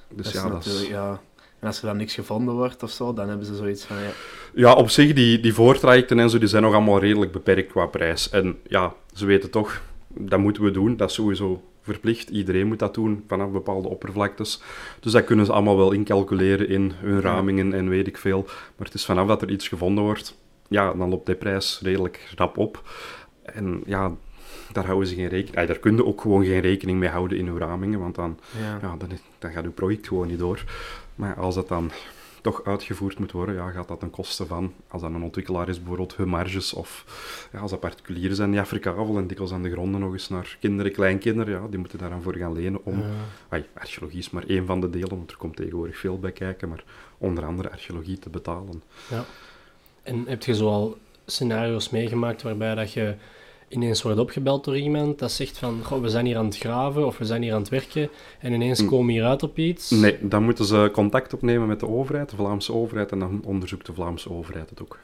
Dus dat ja, dat is... natuurlijk, ja. En als er dan niks gevonden wordt of zo, dan hebben ze zoiets van... Ja, Ja, op zich, die, die voortrajecten en zo, die zijn nog allemaal redelijk beperkt qua prijs. En ja, ze weten toch, dat moeten we doen. Dat is sowieso verplicht. Iedereen moet dat doen vanaf bepaalde oppervlaktes. Dus dat kunnen ze allemaal wel incalculeren in hun ramingen en weet ik veel. Maar het is vanaf dat er iets gevonden wordt, ja, dan loopt die prijs redelijk rap op. En ja, daar houden ze geen rekening... Ah, daar kun je ook gewoon geen rekening mee houden in uw ramingen, want dan, ja. ja, dan, dan gaat uw project gewoon niet door. Maar als dat dan toch uitgevoerd moet worden, ja, gaat dat ten koste van, als dat een ontwikkelaar is, bijvoorbeeld hun marges, of ja, als dat particulieren zijn die afrikabel en dikwijls aan de gronden nog eens naar kinderen, kleinkinderen, ja, die moeten daar dan voor gaan lenen om... Ja. Ai, archeologie is maar één van de delen, want er komt tegenwoordig veel bij kijken, maar onder andere archeologie te betalen. En heb je zoal scenario's meegemaakt waarbij dat je ineens wordt opgebeld door iemand dat zegt van, goh, we zijn hier aan het graven of we zijn hier aan het werken en ineens Mm. komen we hier uit op iets? Nee, dan moeten ze contact opnemen met de overheid, de Vlaamse overheid, en dan onderzoekt de Vlaamse overheid het ook.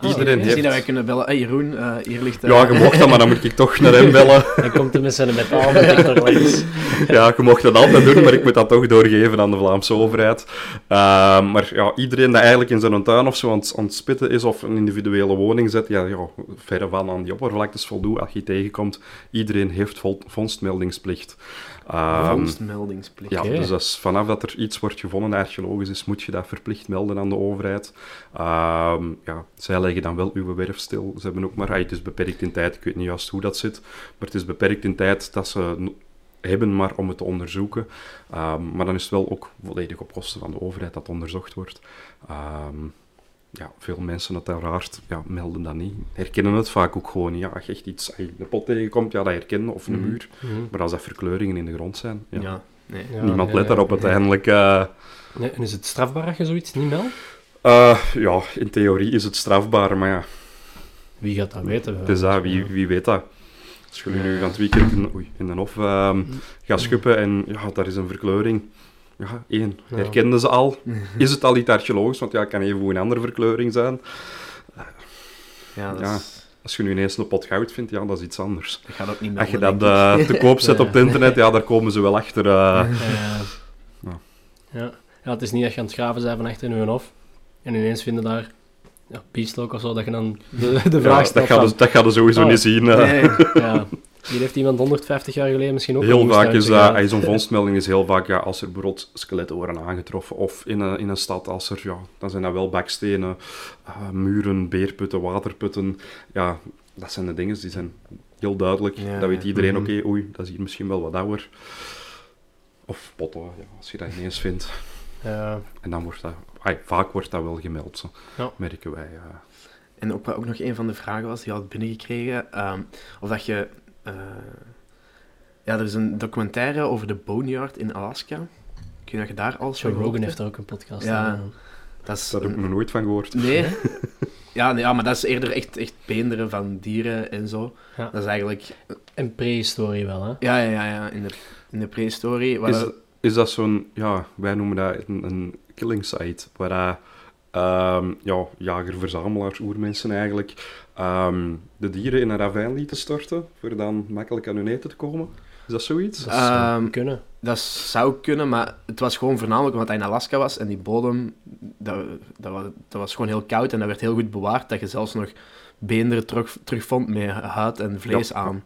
Ah, Iedereen heeft- Misschien dat wij kunnen bellen. Hey Jeroen, eh, hier ligt... eh, Ja, je mocht dat, maar dan moet ik toch naar hem bellen. Hij komt er met zijn metaaldetector langs. Ja, je mocht dat altijd doen, maar ik moet dat toch doorgeven aan de Vlaamse overheid. Ehm, maar ja, iedereen dat eigenlijk in zijn tuin of zo aan, het- aan het spitten is of een individuele woning zet, ja, ja, verre van aan die oppervlaktes voldoet als je tegenkomt. Iedereen heeft vol, vondstmeldingsplicht. Ehm, Vondstmeldingsplicht. ja, dus dat is vanaf dat er iets wordt gevonden archeologisch is, moet je dat verplicht melden aan de overheid. Ehm, ja, zij leggen dan wel uw werf stil. Ze hebben ook maar, ah, het is beperkt in tijd, ik weet niet juist hoe dat zit, maar het is beperkt in tijd dat ze hebben maar om het te onderzoeken. Ehm, maar dan is het wel ook volledig op kosten van de overheid dat onderzocht wordt. Ehm, ja, veel mensen uiteraard ja, melden dat niet. Herkennen het vaak ook gewoon niet. Ja, als je echt iets, als je een pot tegenkomt, ja, dat herkennen, of een Mhm. muur. Mhm. Maar als dat verkleuringen in de grond zijn, ja, Ja, nee. Niemand ja, let ja. daarop uiteindelijk. eh, Nee, en is het strafbaar als je zoiets niet meldt? eh, ja, in theorie is het strafbaar, maar ja, Wie gaat dat weten? het is dat, wie, wie weet dat. Als jullie nu van het weekend in, oei, in een hof ehm gaan schuppen en ja, daar is een verkleuring. Ja, één, Ja. herkenden ze al? Is het al iets archeologisch? Want ja, het kan even een andere verkleuring zijn. Ja, dat, Ja. is- Als je nu ineens een pot goud vindt, ja, dat is iets anders. dat gaat ook niet Als je dat eh, te koop zet Ja. op het internet, ja, daar komen ze wel achter. eh. Ja. Ja. Ja. ja, het is niet dat je aan het graven bent van achter in hun hof en ineens vinden daar ja, of zo, dat je dan de, vraag dat, stelt gaat, van, dus- dat sowieso Oh. niet zien. eh. Nee, ja, hier heeft iemand 150 jaar geleden misschien ook een Heel vaak is dat, zo'n vondstmelding is heel vaak, ja, als er bijvoorbeeld skeletten worden aangetroffen, of in een, in een stad, als er, ja, dan zijn dat wel bakstenen, eh, muren, beerputten, waterputten. Ja, dat zijn de dingen, die zijn heel duidelijk. Ja, dat weet iedereen, Mhm. oké, oei, dat is hier misschien wel wat ouder. Of potten, ja, als je dat ineens vindt. Ja, En dan wordt dat, ai, vaak wordt dat wel gemeld, zo, Ja. merken wij. ja. En ook ook nog een van de vragen was, die had binnengekregen, ehm, of dat je... eh, ja, er is een documentaire over de Boneyard in Alaska. Ik weet dat je daar al Joe Rogan heeft daar ook een podcast Ja. aan. Dat is Daar heb ik een- nog nooit van gehoord. Nee. Ja, nee, ja, maar dat is eerder echt, echt beenderen van dieren en zo. Ja. Dat is eigenlijk... En prehistorie wel, hè? Ja, ja, ja, ja in de, in de prehistorie. waar Is, dat- is dat zo'n, ja, wij noemen dat een, een killing site, waar ehm, ja, jager-verzamelaars, oermensen eigenlijk, ehm, de dieren in een ravijn lieten storten, voor dan makkelijk aan hun eten te komen? Is dat zoiets? Dat zou Ehm, kunnen. Dat zou kunnen, maar het was gewoon voornamelijk omdat hij in Alaska was en die bodem, dat, dat, was, dat was gewoon heel koud en dat werd heel goed bewaard, dat je zelfs nog beenderen terug, terugvond met huid en vlees Ja. aan.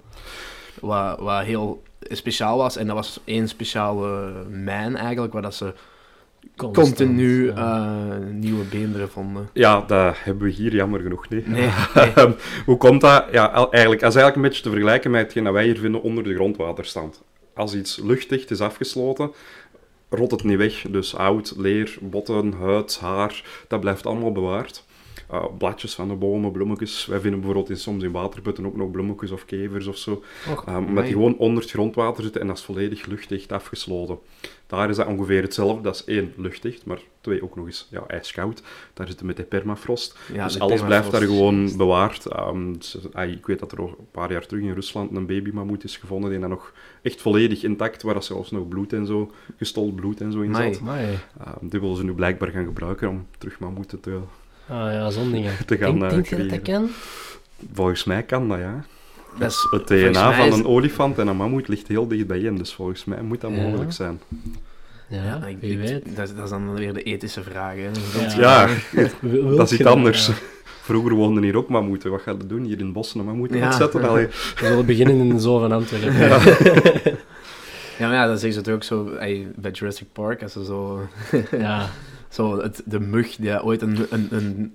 Wat, wat heel speciaal was. En dat was één speciale mijn eigenlijk, waar dat ze Constant, continu ja. eh, nieuwe beenderen vonden. Ja, dat hebben we hier jammer genoeg niet. Nee, nee. Ehm, Hoe komt dat? Ja, eigenlijk, dat is eigenlijk een beetje te vergelijken met hetgeen dat wij hier vinden onder de grondwaterstand. Als iets luchtdicht is afgesloten, rot het niet weg. Dus hout, leer, botten, huid, haar, dat blijft allemaal bewaard. Uh, bladjes van de bomen, bloemetjes. Wij vinden bijvoorbeeld in, soms in waterputten ook nog bloemetjes of kevers of zo. Och, Um, omdat amai. die gewoon onder het grondwater zitten en dat is volledig luchtdicht afgesloten. Daar is dat ongeveer hetzelfde. Dat is één, luchtdicht, maar twee, ook nog eens ja, ijskoud. Daar zitten met de permafrost. Ja, dus de alles blijft daar gewoon bewaard. Um, dus, ah, ik weet dat er een paar jaar terug in Rusland een babymammoet is gevonden die dan nog echt volledig intact, waar dat zelfs nog bloed en zo, gestold bloed en zo in zat. Um, die willen ze nu blijkbaar gaan gebruiken om terug mammoeten te, Ah ja, zo'n dingen. te gaan Denk, denk je dat kan? Volgens mij kan dat, ja. Dat is, Het DNA van is- een olifant en een mammoet ligt heel dicht bijeen, dus volgens mij moet dat Ja. mogelijk zijn. Ja, Ja, ik- wie ik- weet. Dat, is- dat is dan weer de ethische vraag. Hè. Ja. Ja, Wil- wil dat is je iets anders. Ja. Vroeger woonden hier ook mammoeten. Wat gaat het doen? Hier in het bos een mammoet Ja. uitzetten? Allee. We zullen beginnen in de zoo van Antwerpen. Ja. Ja, maar ja, dat zeggen ze toch ook zo bij Jurassic Park, als ze zo... Ja, Zo, het, de mug die ooit een, een, een,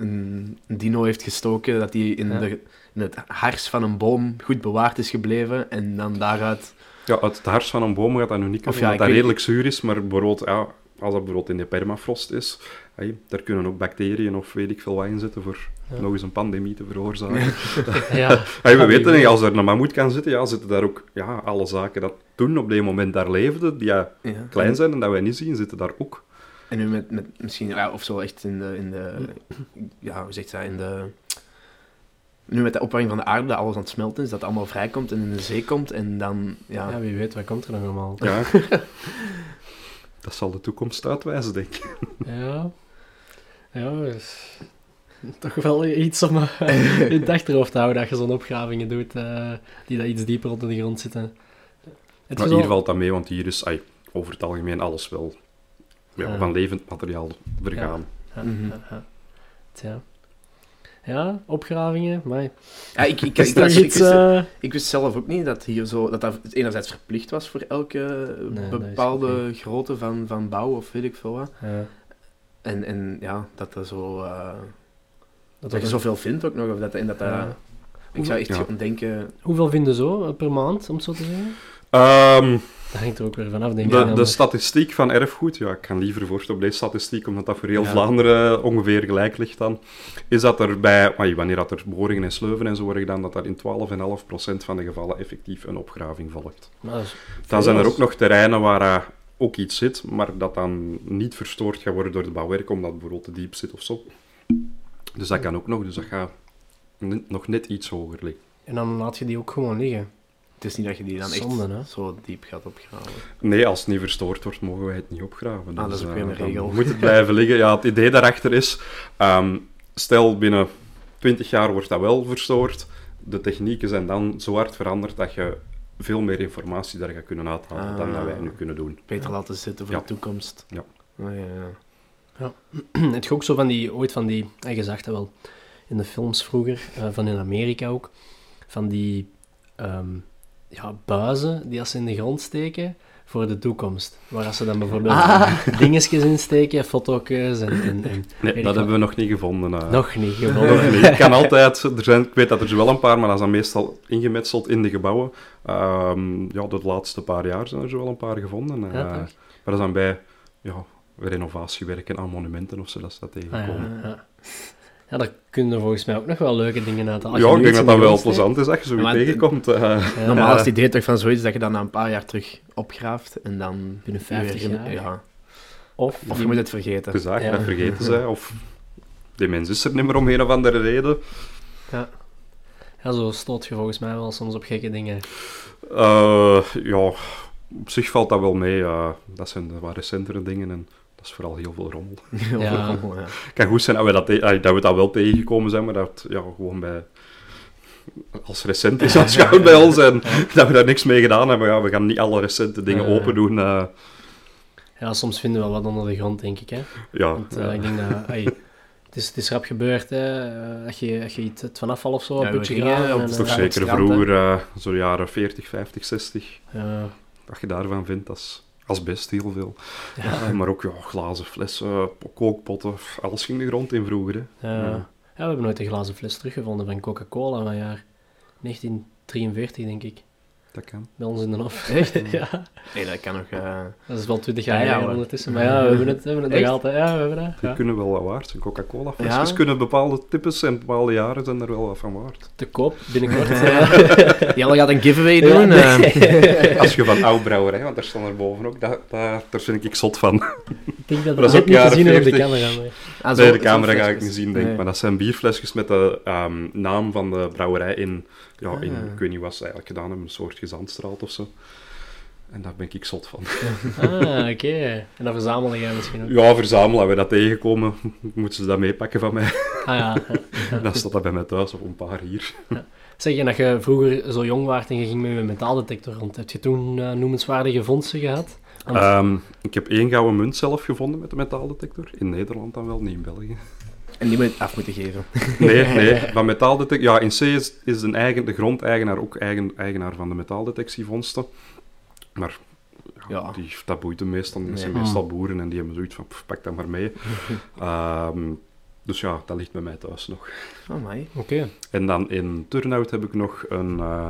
een dino heeft gestoken, dat die in, Ja. de, in het hars van een boom goed bewaard is gebleven en dan daaruit... Ja, uit het hars van een boom gaat dat nu niet kunnen, Of ja, omdat dat weet- redelijk zuur is. Maar bijvoorbeeld, ja, als dat bijvoorbeeld in de permafrost is, hey, daar kunnen ook bacteriën of weet ik veel wat in zitten voor Ja. nog eens een pandemie te veroorzaken. ja. Hey, we Ja, weten niet, als er een mammoet kan zitten, ja, zitten daar ook ja, alle zaken dat toen op dat moment daar leefden, die ja, Ja. klein zijn en dat wij niet zien, zitten daar ook. En nu met, met misschien, ja, of zo echt in de, in de, ja, hoe zegt in de, nu met de opwarming van de aarde, dat alles aan het smelten is, dat het allemaal vrijkomt en in de zee komt en dan, ja, ja, wie weet, wat komt er nog allemaal? Ja. dat zal de toekomst uitwijzen, denk ik. Ja. Ja, dus... toch wel iets om eh, in het achterhoofd te houden dat je zo'n opgravingen doet eh, die dat iets dieper onder de grond zitten. Het Maar hier wel- valt dat mee, want hier is ai, over het algemeen alles wel ja, Ja. van levend materiaal vergaan. Ja, Mhm. ja, ja. Tja. Ja, opgravingen, maar Ja, ik, ik, ik, iets... eh, ik wist zelf ook niet dat hier zo, dat dat enerzijds verplicht was voor elke Nee, bepaalde grootte van, van bouw of weet ik veel wat. ja, En, en ja, dat er zo, eh, dat dat je zoveel vindt ook nog. Of dat, en dat, ik zou echt denken, Hoeveel vinden zo per maand, om het zo te zeggen? Ehm, Dat hangt er ook weer vanaf, denk ik. de, statistiek van erfgoed, ja, ik kan liever voorstellen op deze statistiek, omdat dat voor heel Ja. Vlaanderen ongeveer gelijk ligt dan, is dat er bij, wanneer dat er boringen en sleuven en zo worden gedaan, dat daar in 12,5% van de gevallen effectief een opgraving volgt. Maar Dan zijn er ook nog terreinen waar eh, ook iets zit, maar dat dan niet verstoord gaat worden door de bouwwerk, omdat het bijvoorbeeld te diep zit of zo. Dus dat kan ook nog, dus dat gaat nog net iets hoger liggen. En dan laat je die ook gewoon liggen. Het is niet dat je die dan echt hè? zo diep gaat opgraven. Nee, als het niet verstoord wordt, mogen wij het niet opgraven. Ah, dat is ook eh, weer een dan regel. moet het blijven liggen. Ja, het idee daarachter is, ehm, stel binnen 20 jaar wordt dat wel verstoord, de technieken zijn dan zo hard veranderd dat je veel meer informatie daar gaat kunnen uithalen dan dat wij Ah. nu kunnen doen. Beter laten zitten voor Ja. de toekomst. Ja. Ah, ja, ja. Het je ook zo van die, ooit van die, en je zag dat wel in de films vroeger, eh, van in Amerika ook, van die ehm, ja, buizen die als ze in de grond steken voor de toekomst. Waar als ze dan bijvoorbeeld Ah. dingetjes insteken, foto's en, en, en Nee, dat hebben we nog niet gevonden. eh. nog niet Nog gevonden. niet. Het kan altijd, er zijn, ik weet dat er wel een paar, maar dat is dan meestal ingemetseld in de gebouwen. Ehm, ja, de laatste paar jaar zijn er zo wel een paar gevonden. Ja, toch? maar dat is dan bij ja, renovatiewerken aan monumenten of zo, dat ze dat Ah, tegenkomen. ja, ja. Ja, daar kunnen volgens mij ook nog wel leuke dingen uit halen. ja, ik denk dat dat de wel plezant is als je zo Ja, maar het- tegenkomt. eh. Ja, Normaal is het idee toch van zoiets dat je dan na een paar jaar terug opgraaft en dan... Binnen 50 weer- jaar. Ja. Of, Of je moet het vergeten. gezaagd, Ja. dat vergeten zij. Of die mens is er niet meer om een of andere reden. ja. ja, zo stoot je volgens mij wel soms op gekke dingen. Eh, ja, op zich valt dat wel mee. eh. dat zijn de wat recentere dingen en dat is vooral heel veel rommel. Heel Ja. veel rommel, ja. Het kan goed zijn dat we dat, eh, dat, we dat wel tegengekomen zijn, maar dat ja, gewoon bij... Als recent is aanschouwd bij ons en dat we daar niks mee gedaan hebben. Ja, we gaan niet alle recente dingen Ja. open doen. eh. Ja, soms vinden we wel wat onder de grond, denk ik. Hè? ja, Want eh, ja. ik denk dat... het, is, het is rap gebeurd, hè. dat je, dat je iets het vanaf valt of zo, Ja, een gingen en, de eh, toch zeker strand, vroeger, eh, zo jaren 40, 50, 60. ja, Wat je daarvan vindt, dat is asbest heel veel. ja, maar ook ja, glazen flessen, kookpotten, alles ging de grond in vroeger. Hè. Ja. Ja, we hebben nooit een glazen fles teruggevonden van Coca-Cola van jaar 1943, denk ik. Dat kan. Bij ons in de hof. Echt? ja, Nee, dat kan nog... eh, dat is wel 20 Ja, jaar ja, geleden hoor. ondertussen. Maar ja, we hebben het, we hebben het nog altijd. Ja, we hebben dat. Die Ja. kunnen wel wat waard zijn. Coca-Cola flesjes Ja? kunnen bepaalde types en bepaalde jaren zijn er wel wat van waard. Te koop, binnenkort. Jelle gaat een giveaway Ja, doen. eh. nee. Als je van oud brouwerij, want daar staan er boven ook, daar, daar, daar vind ik zot van. Ik denk dat Dat is net ook niet te zien op de 40. camera. Maar... Ah, zo- Nee, de camera ga ik niet zien, denk ik. Nee. Maar dat zijn bierflesjes met de ehm, naam van de brouwerij in, ja, in, Ah. ik weet niet wat ze eigenlijk gedaan hebben, een soort gezandstraat of zo. En daar ben ik zot van. Ah, oké. En dan verzamelen jij misschien ook. Ja, verzamelen, we dat tegenkomen, moeten ze dat meepakken van mij. Ah ja. Dan staat dat bij mij thuis of een paar hier. Zeg je dat je vroeger zo jong was en je ging met je metaaldetector rond. Heb je toen eh, noemenswaardige vondsten gehad? Want- Ehm, ik heb één gouden munt zelf gevonden met de metaaldetector. In Nederland dan wel, niet in België. En die moet je af moeten geven. Nee, nee, van metaaldetectie. Ja, in C is, is een eigen, de grondeigenaar ook eigen, eigenaar van de metaaldetectievondsten. Maar ja, Ja. Die, dat boeit hem meestal. Dat zijn meestal boeren en die hebben zoiets van, pff, pak dat maar mee. Ehm, dus ja, dat ligt bij mij thuis nog. Oh, mij. Oké. En dan in Turnhout heb ik nog een... eh,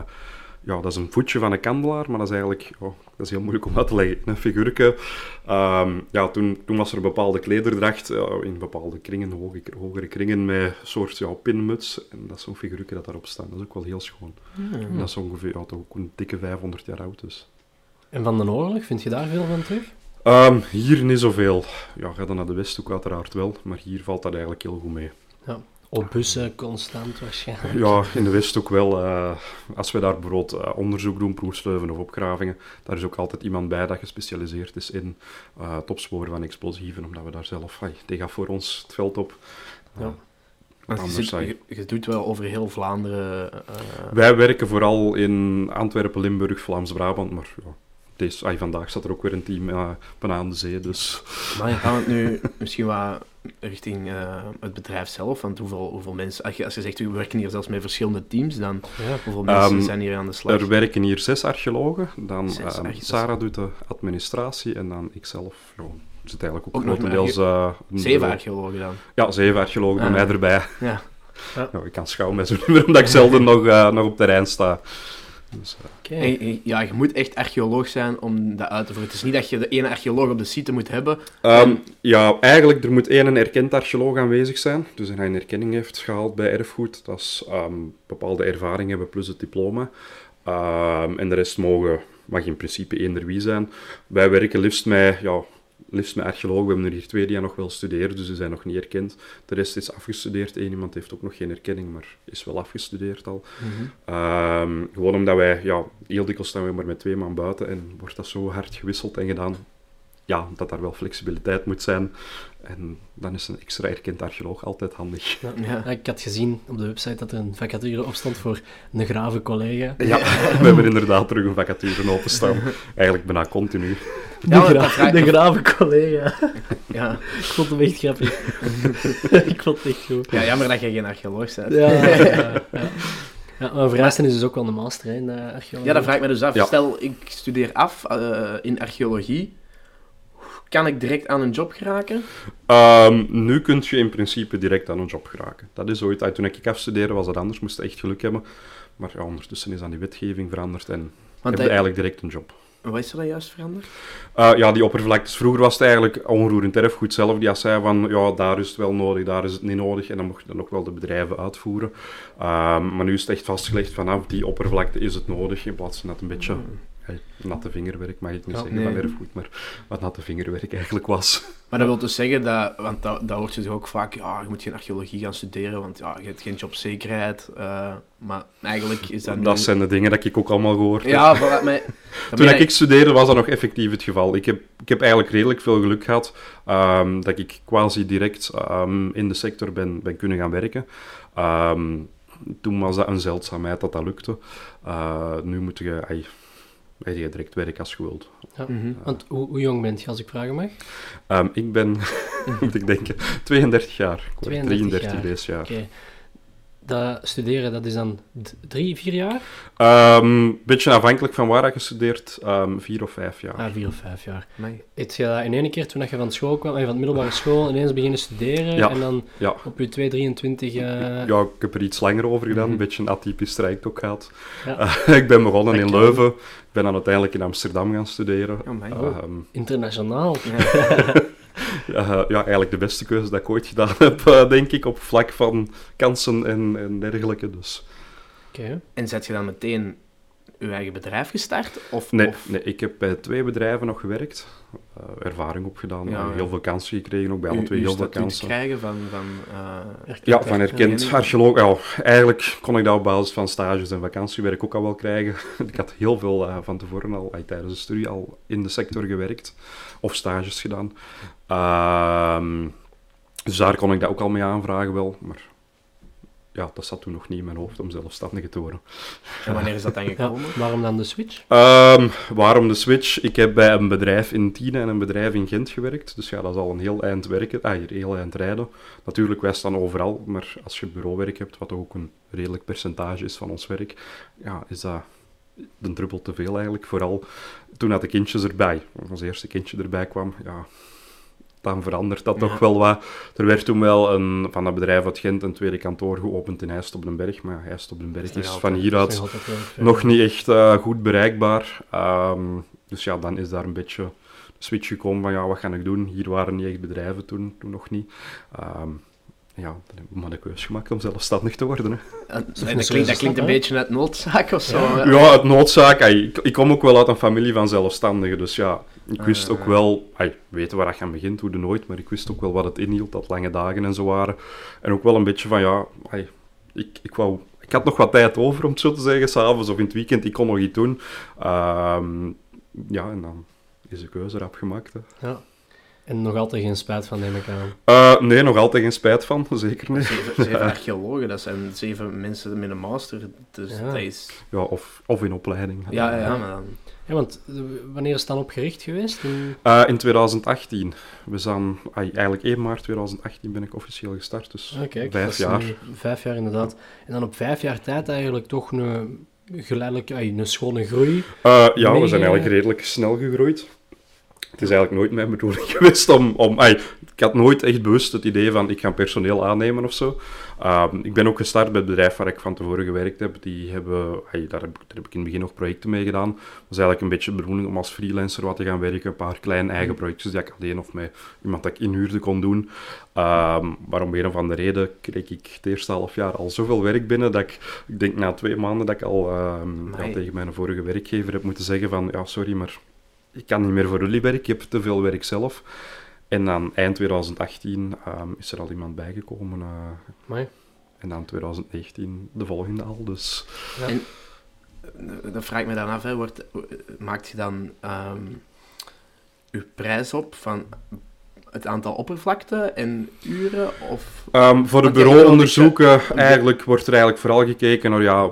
ja, dat is een voetje van een kandelaar, maar dat is eigenlijk... Oh, dat is heel moeilijk om uit te leggen. Een figuurke. Ehm, ja, toen, toen was er een bepaalde klederdracht in bepaalde kringen, hoge, hogere kringen, met een soort ja, pinmuts. En dat is zo'n figuurke dat daarop staat. Dat is ook wel heel schoon. Hmm. Dat is ongeveer ja, toch ook een dikke 500 jaar oud, dus... En van de oorlog, vind je daar veel van terug? Ehm, hier niet zoveel. Ja, ga dan naar de Westhoek uiteraard wel, maar hier valt dat eigenlijk heel goed mee. Op bussen, constant waarschijnlijk. Ja, in de Westhoek wel. eh, als we daar bijvoorbeeld eh, onderzoek doen, proefsleuven of opgravingen, daar is ook altijd iemand bij dat gespecialiseerd is in eh, het opsporen van explosieven, omdat we daar zelf, ai, die gaat voor ons het veld op. Ja. Je, Anders zit, je- je, je doet wel over heel Vlaanderen. Wij werken vooral in Antwerpen, Limburg, Vlaams-Brabant, maar ja, deze, ay, vandaag zat er ook weer een team uh, aan de zee, dus... Maar gaan we het nu misschien wat richting eh, het bedrijf zelf? Want hoeveel, hoeveel mensen... Als je, als je zegt, we werken hier zelfs met verschillende teams, dan Ja. hoeveel mensen Ehm, zijn hier aan de slag? Er werken hier zes archeologen, dan Zes ehm, archeologen. Sarah doet de administratie en dan ikzelf. Ja, er zit eigenlijk ook, Ook grotendeels... eh, Zeven bureau. archeologen dan. Ja, zeven archeologen bij Ah. mij erbij. Ja. Ja, ik kan schouwen met zo'n nummer, omdat ik zelden nog, eh, nog op terrein sta. Dus, eh. En- ja, je moet echt archeoloog zijn om dat uit te voeren. Het is niet dat je de ene archeoloog op de site moet hebben. Ehm, En- ja, eigenlijk, er moet één erkend archeoloog aanwezig zijn. Dus hij een erkenning heeft gehaald bij erfgoed. Dat is ehm, bepaalde ervaring hebben plus het diploma. Ehm, en de rest mogen, mag in principe eender wie zijn. Wij werken liefst met, ja, liefst met archeologen. We hebben er hier twee die nog wel studeren, dus die zijn nog niet erkend. De rest is afgestudeerd. Eén iemand heeft ook nog geen erkenning, maar is wel afgestudeerd al. Ehm, gewoon omdat wij, ja, heel dikwijls staan we maar met twee man buiten en wordt dat zo hard gewisseld en gedaan. Ja, dat daar wel flexibiliteit moet zijn. En dan is een extra erkend archeoloog altijd handig. Ja. Ik had gezien op de website dat er een vacature op stond voor een grave collega. Ja, we hebben inderdaad terug een vacature openstaan. Eigenlijk bijna continu. De, Ja, gra- vraag- de grave collega. Ja. Ik vond hem echt grappig. ik vond het echt goed. ja, jammer dat je geen archeoloog bent. Ja, ja, ja. ja maar is dus ook wel een master hè, in eh, archeologie. Ja, dat vraag ik me dus af. Ja. Stel, ik studeer af eh, in archeologie. Kan ik direct aan een job geraken? Ehm, nu kun je in principe direct aan een job geraken. Dat is ooit, toen ik afstudeerde was dat anders, moest je echt geluk hebben. Maar ja, ondertussen is dan die wetgeving veranderd en heb je eigenlijk direct een job. wat is er dan juist veranderd? Uh, ja, die oppervlaktes. Vroeger was het eigenlijk onroerend erfgoed zelf die zei van ja, daar is het wel nodig, daar is het niet nodig. En dan mocht je dan ook wel de bedrijven uitvoeren. Um, maar nu is het echt vastgelegd vanaf die oppervlakte is het nodig. In plaats van dat een beetje hey, natte vingerwerk, mag ik niet Ja, zeggen nee. van erfgoed, maar wat natte vingerwerk eigenlijk was. Maar dat wil dus zeggen dat, want dat, dat hoort je toch ook vaak, ja, je moet geen archeologie gaan studeren, want ja, je hebt geen jobzekerheid. eh, maar eigenlijk is dat nu... Dat zijn de dingen dat ik ook allemaal gehoord heb. Ja, voilà, maar... dan Toen ben ik studeerde was dat nog effectief het geval. Ik heb, ik heb eigenlijk redelijk veel geluk gehad ehm, dat ik quasi direct ehm, in de sector ben, ben kunnen gaan werken. Ehm, toen was dat een zeldzaamheid dat dat lukte. Eh, nu moet je, heb je direct werk als je wilt. Mhm. Want hoe, hoe jong bent je, als ik vragen mag? Ehm, ik ben, moet ik denken, 32 jaar. Ik word 32 33 jaar. deze jaar. Oké. Dat studeren, dat is dan drie, vier jaar? Ehm beetje afhankelijk van waar je studeert, ehm, vier of vijf jaar. Ah, vier of vijf jaar. Heb je dat in één keer, toen dat je van school kwam, eh, van de middelbare school, ineens beginnen studeren Ja. en dan Ja. op je 2, 23... eh Ja, ik heb er iets langer over gedaan, Mhm. een beetje een atypisch traject ook gehad. Ja. Eh, ik ben begonnen in. Leuven, ben dan uiteindelijk in Amsterdam gaan studeren. Oh. Ehm, internationaal. Ja. ja, ja, eigenlijk de beste keuze dat ik ooit gedaan heb, eh, denk ik, op vlak van kansen en, en dergelijke. Dus. Oké. En zet je dan meteen je eigen bedrijf gestart? Of, Nee, of... nee, ik heb bij twee bedrijven nog gewerkt, eh, ervaring opgedaan, Ja, en ja. heel veel kansen gekregen, ook bij alle uw- twee uw heel veel kansen. krijgen van... van eh, Ja, van erkend archeoloog. Ja, eigenlijk kon ik dat op basis van stages en vakantiewerk ook al wel krijgen. Ik had heel veel eh, van tevoren al, eh, tijdens de studie, al in de sector gewerkt. Of stages gedaan. Ehm, dus daar kon ik dat ook al mee aanvragen wel. Maar ja, dat zat toen nog niet in mijn hoofd om zelfstandige te worden. En wanneer is dat dan Ja, gekomen? waarom dan de switch? Ehm, waarom de switch? Ik heb bij een bedrijf in Tiene en een bedrijf in Gent gewerkt. Dus ja, dat is al een heel eind werken, ah, een heel eind rijden. Natuurlijk, wij staan overal, maar als je bureauwerk hebt, wat ook een redelijk percentage is van ons werk, ja, is dat een druppel te veel eigenlijk. Vooral toen had de kindjes erbij, ons eerste kindje erbij kwam, ja, dan verandert dat Ja. toch wel wat. Er werd toen wel een, van dat bedrijf uit Gent een tweede kantoor geopend in Heist op den Berg, maar ja, Heist op den Berg is van hieruit nog niet echt eh, goed bereikbaar. Ehm, dus ja, dan is daar een beetje de switch gekomen van ja, wat ga ik doen? Hier waren niet echt bedrijven toen, toen nog niet. Ehm, ja, dan heb ik maar de keuze gemaakt om zelfstandig te worden. Hè. Dat, klinkt, dat klinkt een beetje uit noodzaak of zo. Ja. het noodzaak. ik, ik kom ook wel uit een familie van zelfstandigen, dus ja, ik wist ook wel, ai, weten waar je aan begint, hoe de nooit, maar ik wist ook wel wat het inhield, dat lange dagen en zo waren. En ook wel een beetje van ja, ik, ik wou... Ik had nog wat tijd over, om het zo te zeggen, s'avonds of in het weekend. Ik kon nog iets doen. Ehm, ja, en dan is de keuze erop gemaakt. Hè. Ja. En nog altijd geen spijt van, neem ik aan. Eh, nee, nog altijd geen spijt van, zeker niet. Zeven, zeven archeologen, dat zijn zeven mensen met een master. Dus Ja. dat is... Ja, of, of in opleiding. Ja, ja, ja, maar dan... Ja, want eh, wanneer is het dan opgericht geweest? In- Eh, in 2018. We zijn, eigenlijk 1 maart 2018 ben ik officieel gestart, dus Ah, kijk, vijf jaar. Vijf jaar, inderdaad. En dan op vijf jaar tijd eigenlijk toch een geleidelijk, een schone groei. Eh, ja, we zijn eigenlijk redelijk snel gegroeid. Het is eigenlijk nooit mijn bedoeling geweest om... om ik had nooit echt bewust het idee van ik ga personeel aannemen of zo. Ehm, ik ben ook gestart bij het bedrijf waar ik van tevoren gewerkt heb. Die hebben, daar, heb, daar heb ik in het begin nog projecten mee gedaan. Dat was eigenlijk een beetje de bedoeling om als freelancer wat te gaan werken. Een paar kleine eigen projectjes die ik alleen of met iemand dat ik inhuurde kon doen. Ehm, maar om een of andere reden kreeg ik het eerste half jaar al zoveel werk binnen dat ik, ik denk na twee maanden dat ik al ehm, ja, tegen mijn vorige werkgever heb moeten zeggen van ja, sorry, maar ik kan niet meer voor jullie werken, ik heb te veel werk zelf. En dan eind 2018 ehm, is er al iemand bijgekomen. eh, Amai. en dan 2019 de volgende al, dus... Ja. En eh, dan vraag ik me dan af, hè, wordt, eh, maakt je dan ehm je prijs op van het aantal oppervlakte en uren? Of... Ehm, voor de bureauonderzoeken eigenlijk, wordt er eigenlijk vooral gekeken naar ja,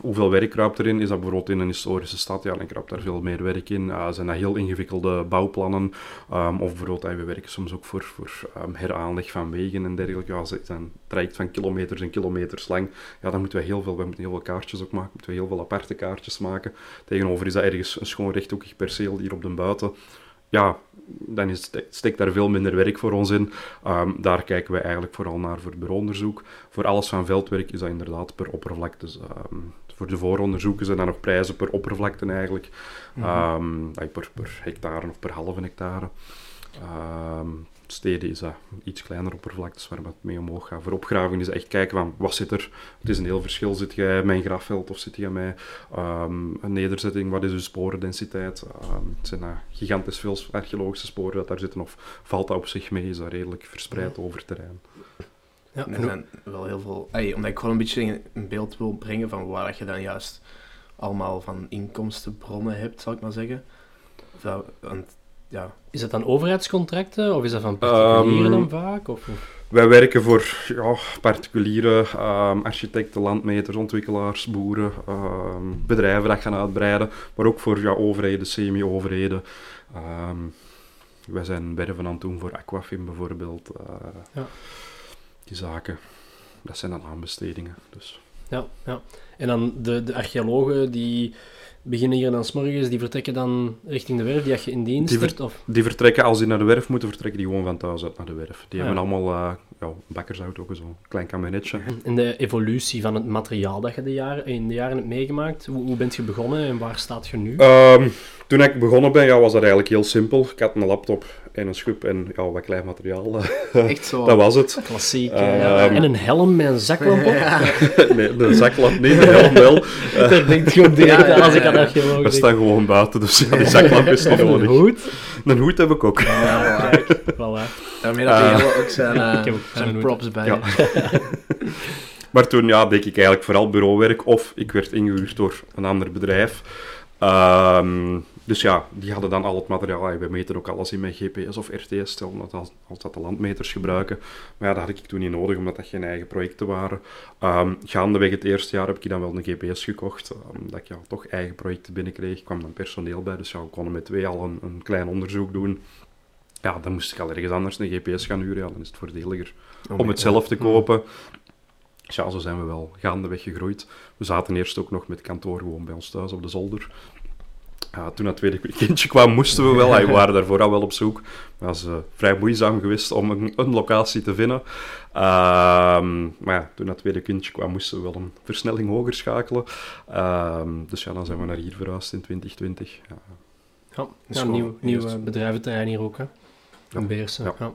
hoeveel werk kruipt erin. Is dat bijvoorbeeld in een historische stad, ja, dan kruipt daar veel meer werk in. Eh, zijn dat heel ingewikkelde bouwplannen? Ehm, of bijvoorbeeld, eh, we werken soms ook voor, voor ehm, heraanleg van wegen en dergelijke. Ja, is een traject van kilometers en kilometers lang. Ja, dan moeten we heel veel, we moeten heel veel kaartjes ook maken, moeten we heel veel aparte kaartjes maken. Tegenover is dat ergens een schoon rechthoekig perceel hier op de buiten. Ja, dan is, steekt daar veel minder werk voor ons in. Ehm, daar kijken we eigenlijk vooral naar voor het bureauonderzoek. Voor alles van veldwerk is dat inderdaad per oppervlakte. Dus, ehm, voor de vooronderzoeken zijn dan nog prijzen per oppervlakte eigenlijk. Ehm, ay, per, per hectare of per halve hectare. Ehm, steden is dat iets kleiner oppervlaktes waar wat mee omhoog gaat. Voor opgraving is echt kijken van wat zit er. Het is een heel verschil. Zit jij een grafveld of zit jij met ehm, een nederzetting? Wat is je sporendensiteit? Ehm, het zijn gigantisch veel archeologische sporen dat daar zitten. Of valt dat op zich mee? Is dat redelijk verspreid over het terrein? Ja, En er zijn wel heel veel... Omdat ik gewoon een beetje een- beeld wil brengen van waar dat je dan juist allemaal van inkomstenbronnen hebt, zal ik maar zeggen. Dat, want, ja, Is dat dan overheidscontracten of is dat van particulieren Ehm, dan vaak? Of, Wij werken voor ja, particuliere ehm, architecten, landmeters, ontwikkelaars, boeren, ehm, bedrijven dat gaan uitbreiden, maar ook voor ja, overheden, semi-overheden. Wij zijn werven aan het doen voor Aquafin bijvoorbeeld. eh, Ja. Die zaken, dat zijn dan aanbestedingen. Dus. Ja, ja. En dan de, de archeologen die beginnen hier dan 's morgens, die vertrekken dan richting de werf die je in dienst Die ver- hebt? Of... Die vertrekken, als die naar de werf moeten, vertrekken die gewoon van thuis uit naar de werf. Die hebben allemaal uh, ja, bakkersauto, zo'n klein kabinetje. En de evolutie van het materiaal dat je de jaren, in de jaren hebt meegemaakt, hoe, hoe bent je begonnen en waar staat je nu? Ehm, toen ik begonnen ben, ja, was dat eigenlijk heel simpel. Ik had een laptop en een schub en ja, wat klein materiaal. echt zo... dat was het. Klassiek. Ehm, eh, ja. En een helm met een zaklamp op. nee, de zaklamp niet, de helm wel. Daar denk ik ook direct aan als ik aan archeoloog We staan gewoon buiten, dus ja, die zaklamp is niet Of een nodig. hoed. Een hoed heb ik ook. Ja, voilà. Daarmee dat Eh, ook zijn, eh, ik heb ook zijn props bij. Ja. Maar toen ja, deed ik eigenlijk vooral bureauwerk of ik werd ingehuurd door een ander bedrijf. Ehm, dus ja, die hadden dan al het materiaal. Ja, We meten ook alles in met GPS of RTS, stel als, dat de landmeters gebruiken. Maar ja, dat had ik toen niet nodig, omdat dat geen eigen projecten waren. Ehm gaandeweg het eerste jaar heb ik dan wel een GPS gekocht, eh, omdat ik ja, toch eigen projecten binnenkreeg. Er kwam dan personeel bij, dus ja, we konden met twee al een, een klein onderzoek doen. Ja, dan moest ik al ergens anders een GPS gaan huren, ja, dan is het voordeliger om het zelf te kopen. Dus ja, zo zijn we wel gaandeweg gegroeid. We zaten eerst ook nog met kantoor gewoon bij ons thuis op de zolder. Ja, toen dat tweede kindje kwam, moesten we wel. Ja, We waren daarvoor al wel op zoek. Het was eh, vrij moeizaam geweest om een, een locatie te vinden. Ehm, maar ja, toen dat tweede kindje kwam, moesten we wel een versnelling hoger schakelen. Ehm, dus ja, dan zijn we naar hier verhuisd in 2020. Ja. Ja, ja gewoon nieuw, nieuw eh, bedrijventerrein hier ook, hè. Ja. In Beersen. Ja. Ja.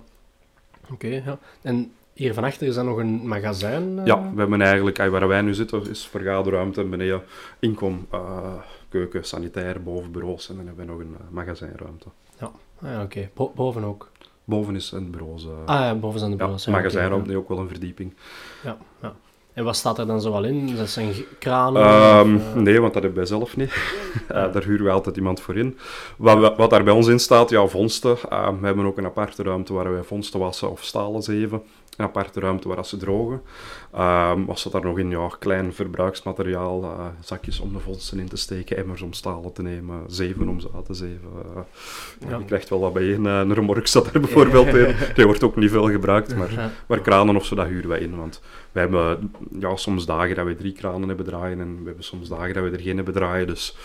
Oké, ja. En hier van achter is dan nog een magazijn? eh? Ja, we hebben eigenlijk, eh, waar wij nu zitten, is vergaderruimte en beneden inkom, eh, keuken, sanitair, boven bureaus en dan hebben we nog een eh, magazijnruimte. Ah, ja, oké. Bo- boven ook. Boven is een bureaus. eh, Ah ja, boven zijn de ja, bureaus. magazijnruimte, nee, ook wel een verdieping. ja. Ja, ja. En wat staat er dan zo al in? Dat zijn kranen? Ehm, of, eh, nee, want dat hebben wij zelf niet. Daar huren we altijd iemand voor in. Wat, wat daar bij ons in staat, ja, vondsten. Eh, we hebben ook een aparte ruimte waar wij vondsten wassen of stalen zeven. Een aparte ruimte waar ze drogen. Ehm wat zat daar nog in? Ja, klein verbruiksmateriaal. eh, zakjes om de vondsten in te steken, emmers om stalen te nemen, zeven om ze uit te zeven. Eh, Ja. Je krijgt wel wat bij een, een remork staat er bijvoorbeeld in. Die wordt ook niet veel gebruikt, maar... Maar kranen of zo, dat huren wij in. Want we hebben ja, soms dagen dat we drie kranen hebben draaien en we hebben soms dagen dat we er geen hebben draaien. Dus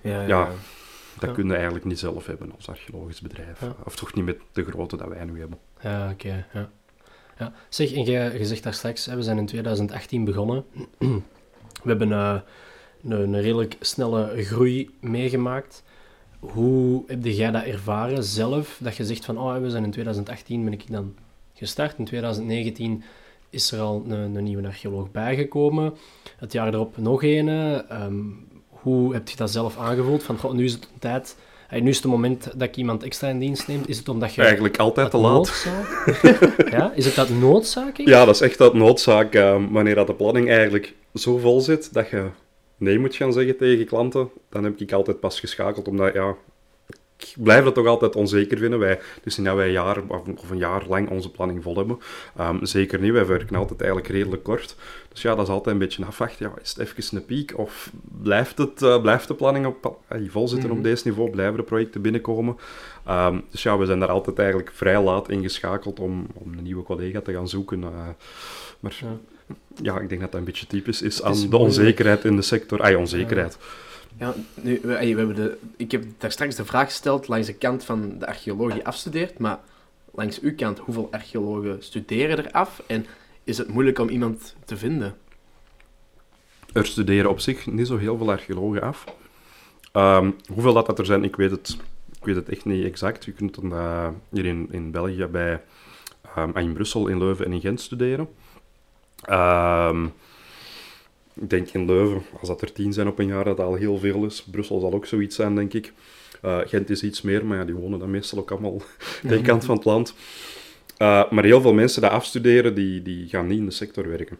Ja, Ja. dat Ja. kun je eigenlijk niet zelf hebben als archeologisch bedrijf. Ja. Of toch niet met de grootte dat wij nu hebben. Ja, oké. ja. Ja. Zeg, en je zegt daar straks, we zijn in 2018 begonnen. we hebben eh, een, een redelijk snelle groei meegemaakt. Hoe heb jij dat ervaren zelf? Dat je zegt van, oh, we zijn in 2018 ben ik dan gestart. In 2019 is er al een, een nieuwe archeoloog bijgekomen. Het jaar erop nog een. Ehm, hoe heb je dat zelf aangevoeld? Van, goh, nu is het tijd... nu is het moment dat ik iemand extra in dienst neemt. Is het omdat je... Eigenlijk altijd te laat. ja, is het dat noodzaak? Ja, dat is echt uit noodzaak. eh, wanneer dat de planning eigenlijk zo vol zit dat je nee moet gaan zeggen tegen klanten, dan heb ik altijd pas geschakeld. Omdat, ja, blijf dat toch altijd onzeker vinden. Wij, dus niet dat wij een jaar of een jaar lang onze planning vol hebben. Ehm, zeker niet, wij werken altijd eigenlijk redelijk kort. Dus ja, dat is altijd een beetje afwachten. Ja, is het even een piek of blijft, het, eh, blijft de planning op, eh, vol zitten Mhm. op deze niveau? Blijven de projecten binnenkomen? Ehm, dus ja, we zijn daar altijd eigenlijk vrij laat ingeschakeld om, om een nieuwe collega te gaan zoeken. eh. maar Ja. ja, ik denk dat dat een beetje typisch is aan de onzekerheid in de sector. Ah, onzekerheid. Ja, nu, we, hebben de, ik heb daar straks de vraag gesteld langs de kant van de archeoloog die afstudeert, maar langs uw kant, hoeveel archeologen studeren er af en is het moeilijk om iemand te vinden? Er studeren op zich niet zo heel veel archeologen af. Ehm, hoeveel dat, dat er zijn, ik weet, het, ik weet het echt niet exact. Je kunt dan, eh, hier in, in België bij, ehm, in Brussel, in Leuven en in Gent studeren. Ehm, ik denk in Leuven, als dat er tien zijn op een jaar, dat dat al heel veel is. Brussel zal ook zoiets zijn, denk ik. Eh, Gent is iets meer, maar ja, die wonen dan meestal ook allemaal aan die kant van het land. Eh, maar heel veel mensen die afstuderen, die, die gaan niet in de sector werken.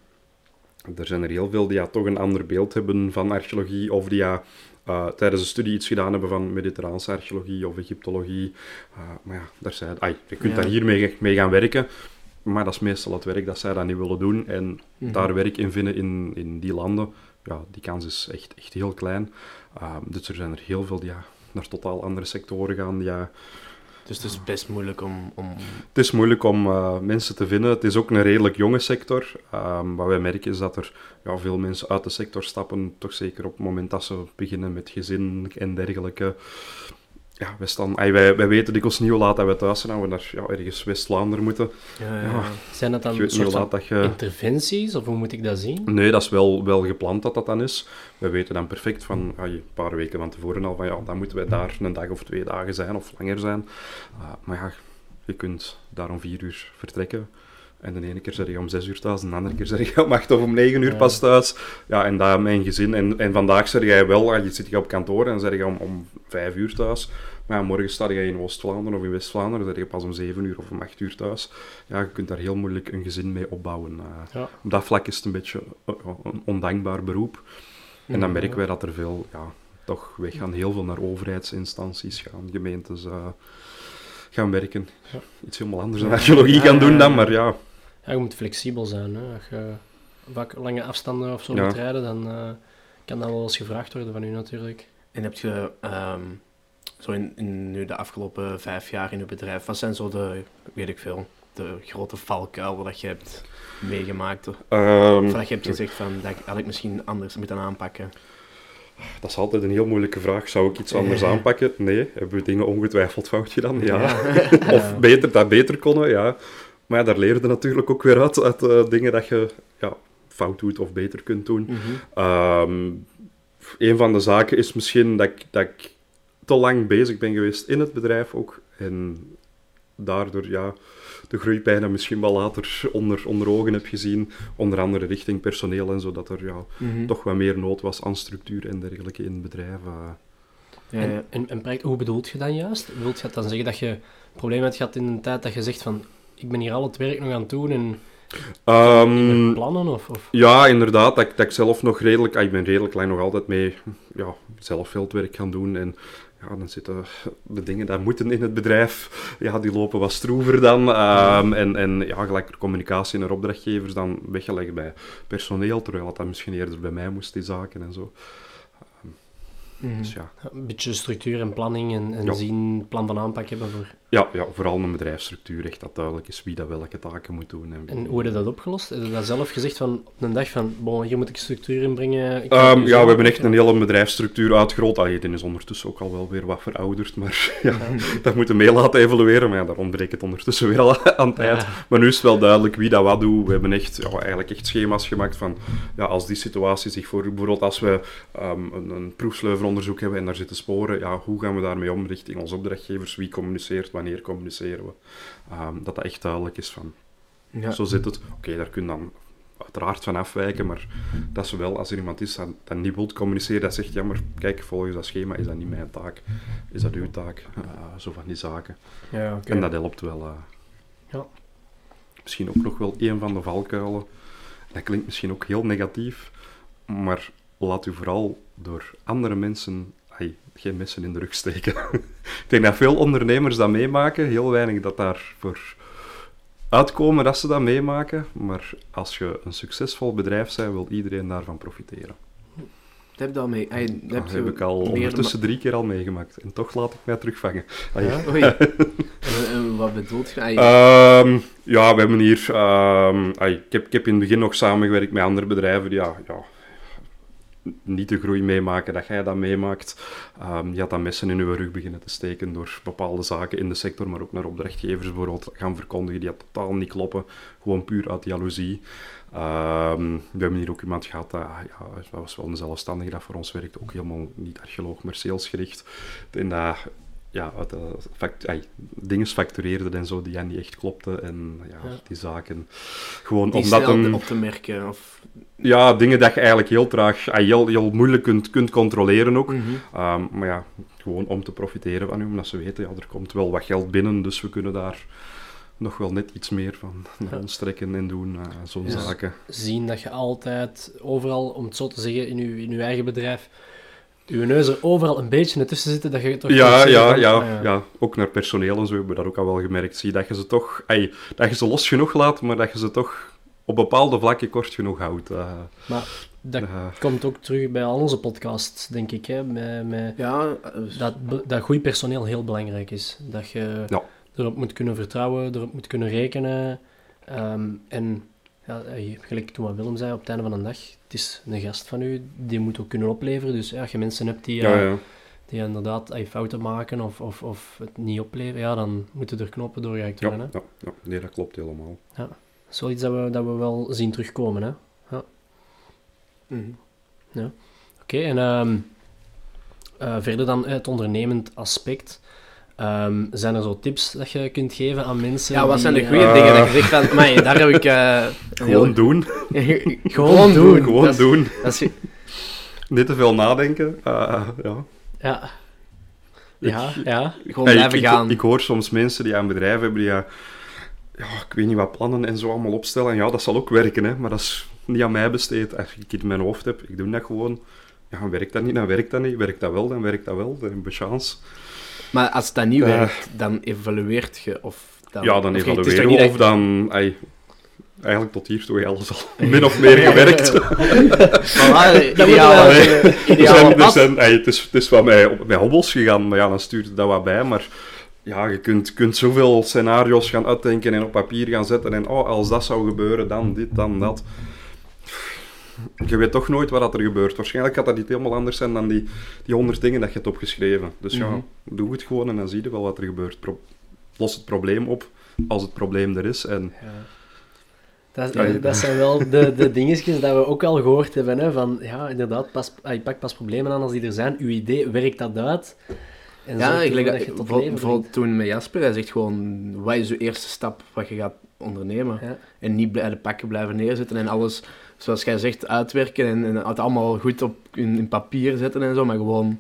Er zijn er heel veel die ja, toch een ander beeld hebben van archeologie, of die ja, eh, tijdens de studie iets gedaan hebben van mediterraanse archeologie of Egyptologie. Maar ja, daar zijn, ai, je kunt Ja. daar hiermee mee gaan werken, maar dat is meestal het werk dat zij dat niet willen doen. En Mhm. daar werk in vinden in, in die landen, ja, die kans is echt, echt heel klein. Eh, dus er zijn er heel veel die ja, naar totaal andere sectoren gaan. Ja, Dus het is best moeilijk om... om... het is moeilijk om eh, mensen te vinden. Het is ook een redelijk jonge sector. Ehm, wat wij merken is dat er ja, veel mensen uit de sector stappen, toch zeker op het moment dat ze beginnen met gezin en dergelijke. Ja, wij, staan, ay, wij, wij weten dikwijls niet hoe laat dat we thuis zijn, we naar ja, ergens West-Vlaanderen moeten. Ja, Ja. Zijn dat dan soort hoe van laat dat je... interventies, of hoe moet ik dat zien? Nee, dat is wel, wel gepland dat dat dan is. We weten dan perfect van ay, een paar weken van tevoren al van ja, dan moeten wij daar een dag of twee dagen zijn of langer zijn. Uh, maar ja, je kunt daar om vier uur vertrekken. En de ene keer zeg je om zes uur thuis, en de andere keer zeg je om acht of om negen uur pas thuis. Ja, en daar mijn gezin. En, en vandaag zeg jij wel, ah, je zit je op kantoor en zeg je om, om vijf uur thuis. Maar ja, morgen sta je in Oost-Vlaanderen of in West-Vlaanderen, dan zeg je pas om zeven uur of om acht uur thuis. Ja, je kunt daar heel moeilijk een gezin mee opbouwen. Uh, Ja. Op dat vlak is het een beetje uh, een ondankbaar beroep. En dan merken wij dat er veel, ja, toch weggaan heel veel naar overheidsinstanties gaan, gemeentes eh, gaan werken. Ja. Iets helemaal anders dan archeologie gaan doen dan, maar ja. Ja, je moet flexibel zijn. Hè. Als je vaak lange afstanden of zo Ja. moet rijden, dan eh, kan dat wel eens gevraagd worden van u natuurlijk. En heb je ehm, zo in, in nu de afgelopen vijf jaar in je bedrijf, wat zijn zo de, weet ik veel, de grote valkuilen dat je hebt meegemaakt? Of Ehm, dat je hebt gezegd van, dat had ik misschien anders moeten aanpakken? dat is altijd een heel moeilijke vraag. Zou ik iets anders aanpakken? Nee. Hebben we dingen ongetwijfeld fout gedaan? Ja. Of beter, dat beter konden? Ja. Maar ja, daar leer je natuurlijk ook weer uit, uit eh, dingen dat je ja, fout doet of beter kunt doen. Ehm, een van de zaken is misschien dat ik, dat ik te lang bezig ben geweest in het bedrijf ook. En daardoor ja, de groeipijnen misschien wel later onder, onder ogen heb gezien. Onder andere richting personeel en zo, dat er ja, Mhm. toch wat meer nood was aan structuur en dergelijke in het bedrijf. eh. Ja. En, en, en hoe bedoelt je dan juist? Wilt je dan zeggen dat je een probleem hebt gehad in een tijd dat je zegt van ik ben hier al het werk nog aan het doen en Ehm, plannen of... of... Ja, inderdaad. Dat, ik- dat ik zelf nog redelijk... ah, Ik ben redelijk lang nog altijd mee ja, zelf veldwerk gaan doen. En ja, dan zitten de dingen die moeten in het bedrijf, ja, die lopen wat stroever dan. Ehm, en, en ja, gelijk communicatie naar opdrachtgevers dan weggelegd bij personeel, terwijl dat misschien eerder bij mij moest, die zaken en zo. Mhm. Dus ja, Een beetje structuur en planning en, en Ja. zien, plan van aanpak hebben voor... ja, ja, vooral een bedrijfsstructuur, echt dat duidelijk is wie dat welke taken moet doen. En, En hoe heb je dat opgelost? Heb je dat zelf gezegd van op een dag van, bon, hier moet ik structuur in brengen? Ehm, ja, we hebben echt een hele bedrijfsstructuur uitgerold. Allee, die is ondertussen ook al wel weer wat verouderd, maar ja, dat moeten we mee laten evolueren. Maar ja, daar ontbreekt het ondertussen weer al aan tijd. Ja. Maar nu is het wel duidelijk wie dat wat doet. We hebben echt, ja, eigenlijk echt schema's gemaakt van, ja, als die situatie zich voor, bijvoorbeeld als we ehm, een, een proefsleuveronderzoek hebben en daar zitten sporen, ja, hoe gaan we daarmee om richting onze opdrachtgevers? Wie communiceert, wanneer communiceren we? Ehm, dat dat echt duidelijk is van, Ja. zo zit het. Oké, daar kun je dan uiteraard van afwijken, maar dat is wel, als er iemand is dat, dat niet wilt communiceren, dat zegt, ja, maar kijk, volgens dat schema is dat niet mijn taak, is dat uw taak, Eh, zo van die zaken. Ja. En dat helpt wel. eh. Ja. Misschien ook nog wel een van de valkuilen, dat klinkt misschien ook heel negatief, maar laat u vooral door andere mensen geen messen in de rug steken. Ik denk dat veel ondernemers dat meemaken, heel weinig dat daarvoor uitkomen dat ze dat meemaken, maar als je een succesvol bedrijf bent, wil iedereen daarvan profiteren. Dat heb al mee. Dat Dat heb ik al ondertussen drie keer al meegemaakt. En toch laat ik mij terugvangen. Ja? Oei. en, en wat bedoelt je? Ehm, ja, we hebben hier... ehm, ai, ik, heb, ik heb in het begin nog samengewerkt met andere bedrijven ja, ja, niet de groei meemaken dat jij dat meemaakt. Ehm je had dan messen in uw rug beginnen te steken door bepaalde zaken in de sector, maar ook naar opdrachtgevers bijvoorbeeld gaan verkondigen die dat totaal niet kloppen. Gewoon puur uit jaloezie. Ehm, we hebben hier ook iemand gehad, dat, ja, dat was wel een zelfstandige dat voor ons werkte, ook helemaal niet archeoloog, maar salesgericht. En dat ja, uit de fact, dingen factureerde en zo die ja niet echt klopten. En ja, Ja. die zaken. Gewoon die omdat een, op te merken. Of... ja, dingen dat je eigenlijk heel traag, ai, heel, heel moeilijk kunt, kunt controleren ook. Mhm. Ehm, maar ja, gewoon om te profiteren van u, omdat ze weten, ja, er komt wel wat geld binnen, dus we kunnen daar nog wel net iets meer van naar Ja. ons trekken en doen, eh, zo'n zaken. Zien dat je altijd overal, om het zo te zeggen, in je, in uw eigen bedrijf, uw neus er overal een beetje ertussen zitten, dat je toch Ja, ja, van, ja, ah, ja, ook naar personeel en zo hebben we dat ook al wel gemerkt. Zie dat je ze toch, dat je ze los genoeg laat, maar dat je ze toch op bepaalde vlakken kort genoeg houdt. eh. Dat Eh, komt ook terug bij al onze podcasts, denk ik. Hè? Met, met Ja, eh, dat, dat goed personeel heel belangrijk is. Dat je Ja. erop moet kunnen vertrouwen, erop moet kunnen rekenen. Ehm, en ja, eh, gelijk toen wat Willem zei, op het einde van de dag, het is een gast van u, die moet ook kunnen opleveren. Dus ja, als je mensen hebt die, ja, ja. die inderdaad fouten maken of, of, of het niet opleveren, ja, dan moeten er knopen doorgehakt Ja, worden. Hè? ja, ja, nee, dat klopt helemaal. Dat is wel iets dat we, dat we wel zien terugkomen. Hè? mhm. Oké, en ehm, eh, verder dan het ondernemend aspect. Ehm, zijn er zo tips dat je kunt geven aan mensen? ja, wat die, zijn de goede Eh. dingen dat je zegt van... Maar daar heb ik... eh, een Gewoon heel- doen, Gewoon doen. gewoon Dat is- doen. dat is- Niet te veel nadenken. eh, ja. Ja. Ja, ja. Gewoon blijven ik, ik- gaan. Ik, hoor soms mensen die aan bedrijven hebben die, ja, ik weet niet wat plannen en zo allemaal opstellen. En ja, dat zal ook werken, hè, maar dat is niet aan mij besteed. Als ik het in mijn hoofd heb, ik doe dat gewoon. Ja, werkt dat niet, dan werkt dat niet. Werkt dat wel, dan werkt dat wel. Dan heb je chance. Maar als dat niet Eh. werkt, dan evalueert je of... Dan, ja, dan of je- evalueren we of dan... ai, eigenlijk tot hiertoe alles al min of meer gewerkt. Voilà, Dat ideaal, eh, Er zijn, er zijn, het, is, het is wat mij op bij hobbels gegaan, maar ja, dan stuurt het dat wat bij. Maar ja, je kunt, kunt zoveel scenario's gaan uitdenken en op papier gaan zetten. En oh, als dat zou gebeuren, dan dit, dan dat. Je weet toch nooit wat er gebeurt. Waarschijnlijk gaat dat niet helemaal anders zijn dan die, die honderd dingen dat je hebt opgeschreven. Dus Mhm. ja, doe het gewoon en dan zie je wel wat er gebeurt. Pro- los het probleem op als het probleem er is. En Ja. Dat, Ja, ja. dat zijn wel de, de dingetjes dat we ook al gehoord hebben. Hè, van, ja, inderdaad, pas, ah, je pakt pas problemen aan als die er zijn. Uw idee, werkt dat uit? En Ja, leg dat je dat, het tot voor- leven bijvoorbeeld brengt. toen met Jasper, hij zegt gewoon, wat is de eerste stap wat je gaat ondernemen? Ja. En niet bij de pakken blijven neerzetten en alles, zoals jij zegt, uitwerken en, en het allemaal goed op in, in papier zetten en zo, maar gewoon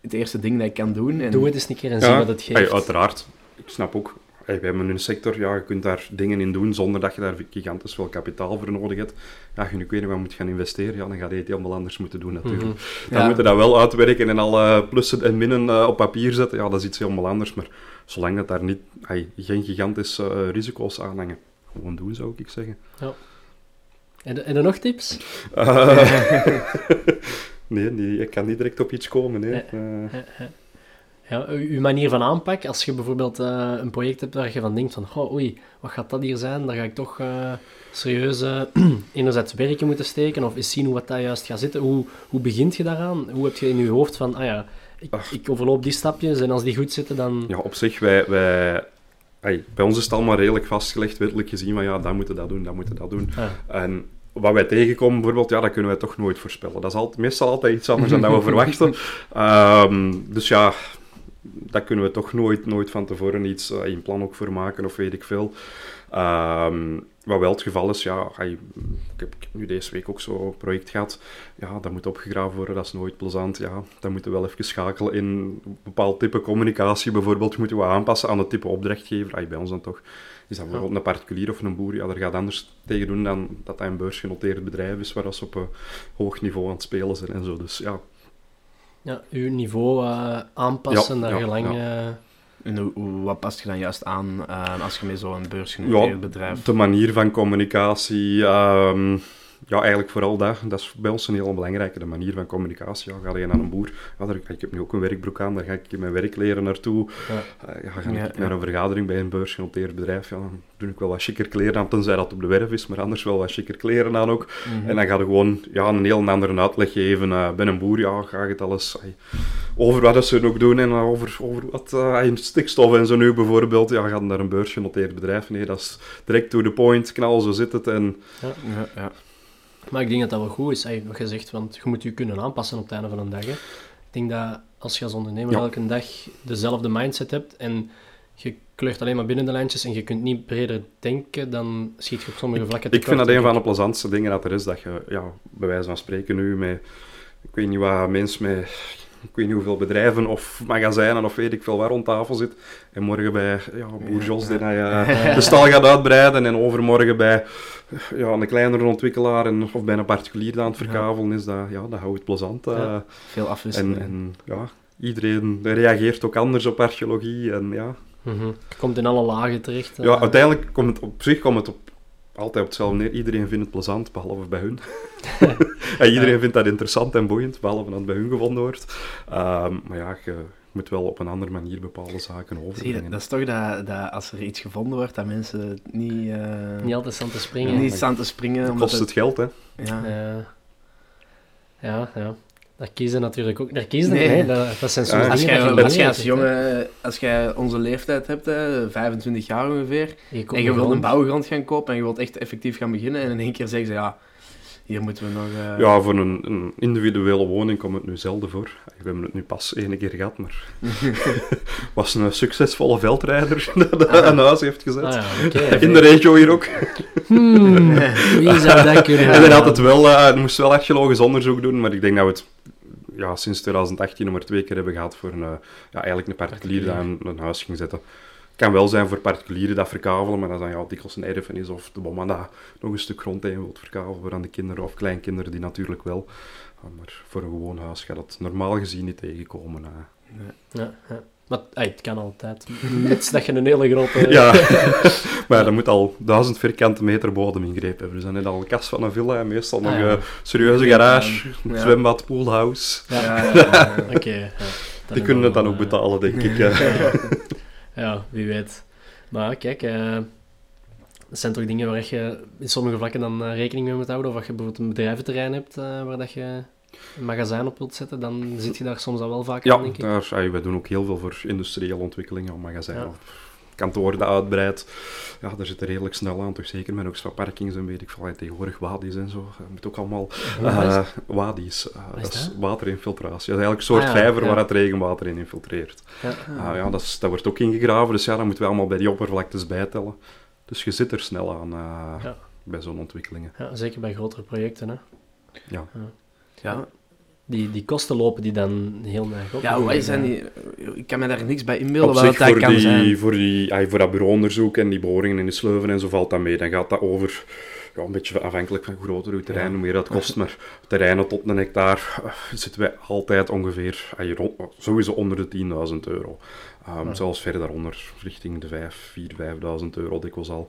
het eerste ding dat ik kan doen. En, Doe het eens een keer en zie ja, wat het geeft. uiteraard. Ik snap ook. Hey, we hebben een sector, ja, je kunt daar dingen in doen zonder dat je daar gigantisch veel kapitaal voor nodig hebt. Ja, je nu weet wat moet gaan investeren, ja, dan ga je het helemaal anders moeten doen natuurlijk. Mhm. Dan Ja. moet je dat wel uitwerken en alle plussen en minnen eh, op papier zetten. Ja, dat is iets helemaal anders. Maar zolang dat daar niet, hey, geen gigantische eh, risico's aan hangen, gewoon doen zou ik zeggen. En, en er nog tips? Eh, nee, nee, ik kan niet direct op iets komen. Hè. Nee. Ja, uw manier van aanpak, als je bijvoorbeeld eh, een project hebt waar je van denkt van, oh, oei, wat gaat dat hier zijn? Daar ga ik toch eh, serieus eh, enerzijds werken moeten steken of eens zien hoe wat dat juist gaat zitten. Hoe, hoe begint je daaraan? Hoe heb je in je hoofd van, ah ja, ik, ik overloop die stapjes en als die goed zitten, dan... Ja, op zich, wij, wij, bij ons is het allemaal redelijk vastgelegd, wettelijk gezien, van ja, dat moeten dat doen, dat moeten dat doen. Ah, En wat wij tegenkomen, bijvoorbeeld, ja, dat kunnen wij toch nooit voorspellen. Dat is altijd, meestal altijd iets anders dan dat we verwachten. Ehm, dus ja, daar kunnen we toch nooit, nooit van tevoren iets eh, in plan ook voor maken, of weet ik veel. Ehm, wat wel het geval is, ja, ik, heb, ik heb nu deze week ook zo'n project gehad. Ja, dat moet opgegraven worden, dat is nooit plezant. Ja, dan moeten we wel even schakelen in een bepaald type communicatie. Bijvoorbeeld moeten we aanpassen aan het type opdrachtgever. Ay, bij ons dan toch. Is dat bijvoorbeeld een particulier of een boer? Ja, daar gaat anders tegen doen dan dat hij een beursgenoteerd bedrijf is, waar ze op een hoog niveau aan het spelen zijn en zo. Dus ja, ja, uw niveau eh, aanpassen Ja, naar ja, gelang... ja. eh, En hoe, hoe- wat past je dan juist aan eh, als je met zo'n beursgenoteerd Ja, bedrijf... de manier van communicatie, ehm, ja, eigenlijk vooral dat. Dat is bij ons een heel belangrijke, de manier van communicatie. Ja, ga je naar een boer, ja, daar, ik heb nu ook een werkbroek aan, daar ga ik in mijn werkleren naartoe. Ja. Eh, ja, ga Ja, ik naar ja. een vergadering bij een beursgenoteerd bedrijf, ja, dan doe ik wel wat chiquer kleren aan, tenzij dat op de werf is, maar anders wel wat chiquer kleren aan ook. Mhm. En dan ga je gewoon ja, een heel andere uitleg geven. eh bij een boer ja, ga je het alles ay, over wat ze ook doen en over, over wat eh, ay, stikstof en zo nu bijvoorbeeld. Ja, gaat naar een beursgenoteerd bedrijf. Nee, dat is direct to the point, knal, zo zit het. En Ja, ja. Maar ik denk dat dat wel goed is, wat je zegt, want je moet je kunnen aanpassen op het einde van een dag. Hè. Ik denk dat als je als ondernemer Ja. elke dag dezelfde mindset hebt en je kleurt alleen maar binnen de lijntjes en je kunt niet breder denken, dan schiet je op sommige vlakken ik vind dat een van de plezantste dingen dat er is. Dat je, ja, bij wijze van spreken nu met, ik weet niet wat mensen met, ik weet niet hoeveel bedrijven of magazijnen of weet ik veel waar rond tafel zit. En morgen bij ja, boer Jos die hij, eh, de stal gaat uitbreiden. En overmorgen bij ja, een kleinere ontwikkelaar en, of bij een particulier aan het verkavelen is. Dat, ja, dat houdt het plezant. eh. Veel afwisseling. En, en ja, iedereen reageert ook anders op archeologie. En ja, Mhm. Je komt in alle lagen terecht. eh. ja uiteindelijk komt het op zich komt het op, altijd op hetzelfde neer. Iedereen vindt het plezant, behalve bij hun. en iedereen vindt dat interessant en boeiend, behalve dat het bij hun gevonden wordt. Ehm, maar ja, je moet wel op een andere manier bepaalde zaken Zie je, overbrengen. dat is toch dat, dat als er iets gevonden wordt, dat mensen het niet, eh, Niet altijd aan te springen. niet staan te springen. Dat omdat kost het geld, hè. Ja. Ja. ja, ja. Daar kiezen natuurlijk ook. Daar kiezen Nee. nee. dat, dat zijn soms Ja, Als dingen jij, dat als jij als jongen, als jij onze leeftijd hebt, hè, 25 jaar ongeveer. Je en je wilt een rond. bouwgrond gaan kopen en je wilt echt effectief gaan beginnen, en in één keer zeggen ze, ja, hier moeten we nog... eh, Ja, voor een, een individuele woning komt het nu zelden voor. We hebben het nu pas één keer gehad, maar was een succesvolle veldrijder dat een huis heeft gezet. Ah ja, oké. In de regio hier ook. Hmm, wie zou dat kunnen En dan had het wel, eh, het moest wel archeologisch onderzoek doen, maar ik denk dat we het ja, sinds 2018 nog maar twee keer hebben gehad voor een, eh, ja, eigenlijk een particulier die een, een huis ging zetten. kan wel zijn voor particulieren dat verkavelen, maar dat is dan ja, dikwijls een erfenis of de bomma dat nog een stuk grond heen wilt verkavelen aan de kinderen of kleinkinderen die natuurlijk wel. Ah, maar voor een gewoon huis gaat dat normaal gezien niet tegenkomen. eh. Ja, ja. Maar ey, het kan altijd. Mits dat je een hele grote... Ja, maar ja, dat moet al duizend vierkante meter bodemingreep hebben. Dus dan heb je al een kast van een villa en meestal Ah, nog ja. een serieuze garage, Ja. zwembad, poolhouse. Ja. Ja, ja, ja. Oké. ja. Die kunnen het dan ook eh, betalen, denk ik. ja. Ja. ja, wie weet. Maar kijk, eh, dat zijn toch dingen waar je in sommige vlakken dan eh, rekening mee moet houden. Of als je bijvoorbeeld een bedrijventerrein hebt eh, waar dat je een magazijn op wilt zetten, dan zit je daar soms al wel vaak aan, Ja, denk ik. daar, ah, wij doen ook heel veel voor industriële ontwikkelingen, om magazijnen Ja. kantoor dat uitbreidt. Ja, daar zit er redelijk snel aan, toch zeker met extra parkings en weet ik veel. Ja, Tegenwoordig wadis en zo. Dat moet ook allemaal... Eh wadis, eh, dat is waterinfiltratie. Dat is eigenlijk een soort Ah, ja, vijver ja. waar het regenwater in infiltreert. Ja. Ah, ja, dat, is, dat wordt ook ingegraven, dus ja, dat moeten we allemaal bij die oppervlaktes bijtellen. Dus je zit er snel aan eh, Ja. bij zo'n ontwikkelingen. Ja, zeker bij grotere projecten. Hè. Ja. Ja, die, die kosten lopen die dan heel erg op. Ja, hoe zijn die... Ik kan me daar niks bij inbeelden wat dat voor, kan die, zijn. voor, die, ay, voor dat bureauonderzoek en die boringen in de sleuven en zo valt dat mee. Dan gaat dat over, ja, een beetje afhankelijk van hoe groter uw terrein, Ja. hoe meer dat kost. Maar terreinen tot een hectare eh, zitten wij altijd ongeveer, ay, rond, sowieso onder de 10.000 euro. Ehm, Zelfs verder daaronder, richting de 5, 4, 5.000 euro dikwijls al.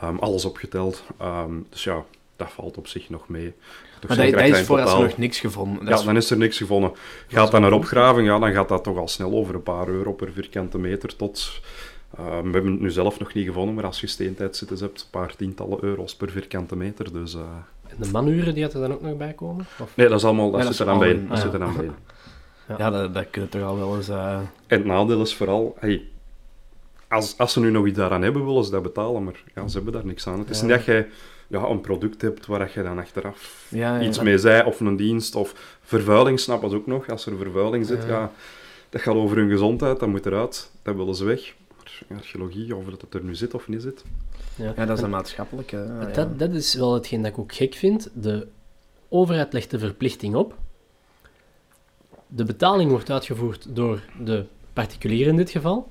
Ehm, alles opgeteld. Ehm, dus ja, dat valt op zich nog mee. Toch Maar dat, dat is in voor als er totaal- nog niks gevonden. Dat ja, is- dan is er niks gevonden. Gaat dat naar opgraving, ja, dan gaat dat toch al snel over een paar euro per vierkante meter tot... eh, we hebben het nu zelf nog niet gevonden, maar als je steentijdzitters hebt, een paar tientallen euro's per vierkante meter. Dus, eh, En de manuren die er dan ook nog bij komen? Of? nee, dat, is allemaal, dat, Ja, dat zit is er dan bij. Dat Ah, zit er ja. dan bij. ja, dat, dat kun je toch al wel eens... eh, En het nadeel is vooral, hey, als, als ze nu nog iets daaraan hebben, willen ze dat betalen, maar ja, ze hebben daar niks aan. Het is Ja. niet dat je ja, een product hebt waar je dan achteraf ja, ja. iets mee zei, of een dienst, of vervuiling snappen ze ook nog. Als er vervuiling zit, Ja. ja, dat gaat over hun gezondheid, dat moet eruit, dat willen ze weg. Maar archeologie, of dat het er nu zit of niet zit. Ja. Ja, dat is een maatschappelijke... ja. Dat, dat is wel hetgeen dat ik ook gek vind. De overheid legt de verplichting op. De betaling wordt uitgevoerd door de particulier in dit geval.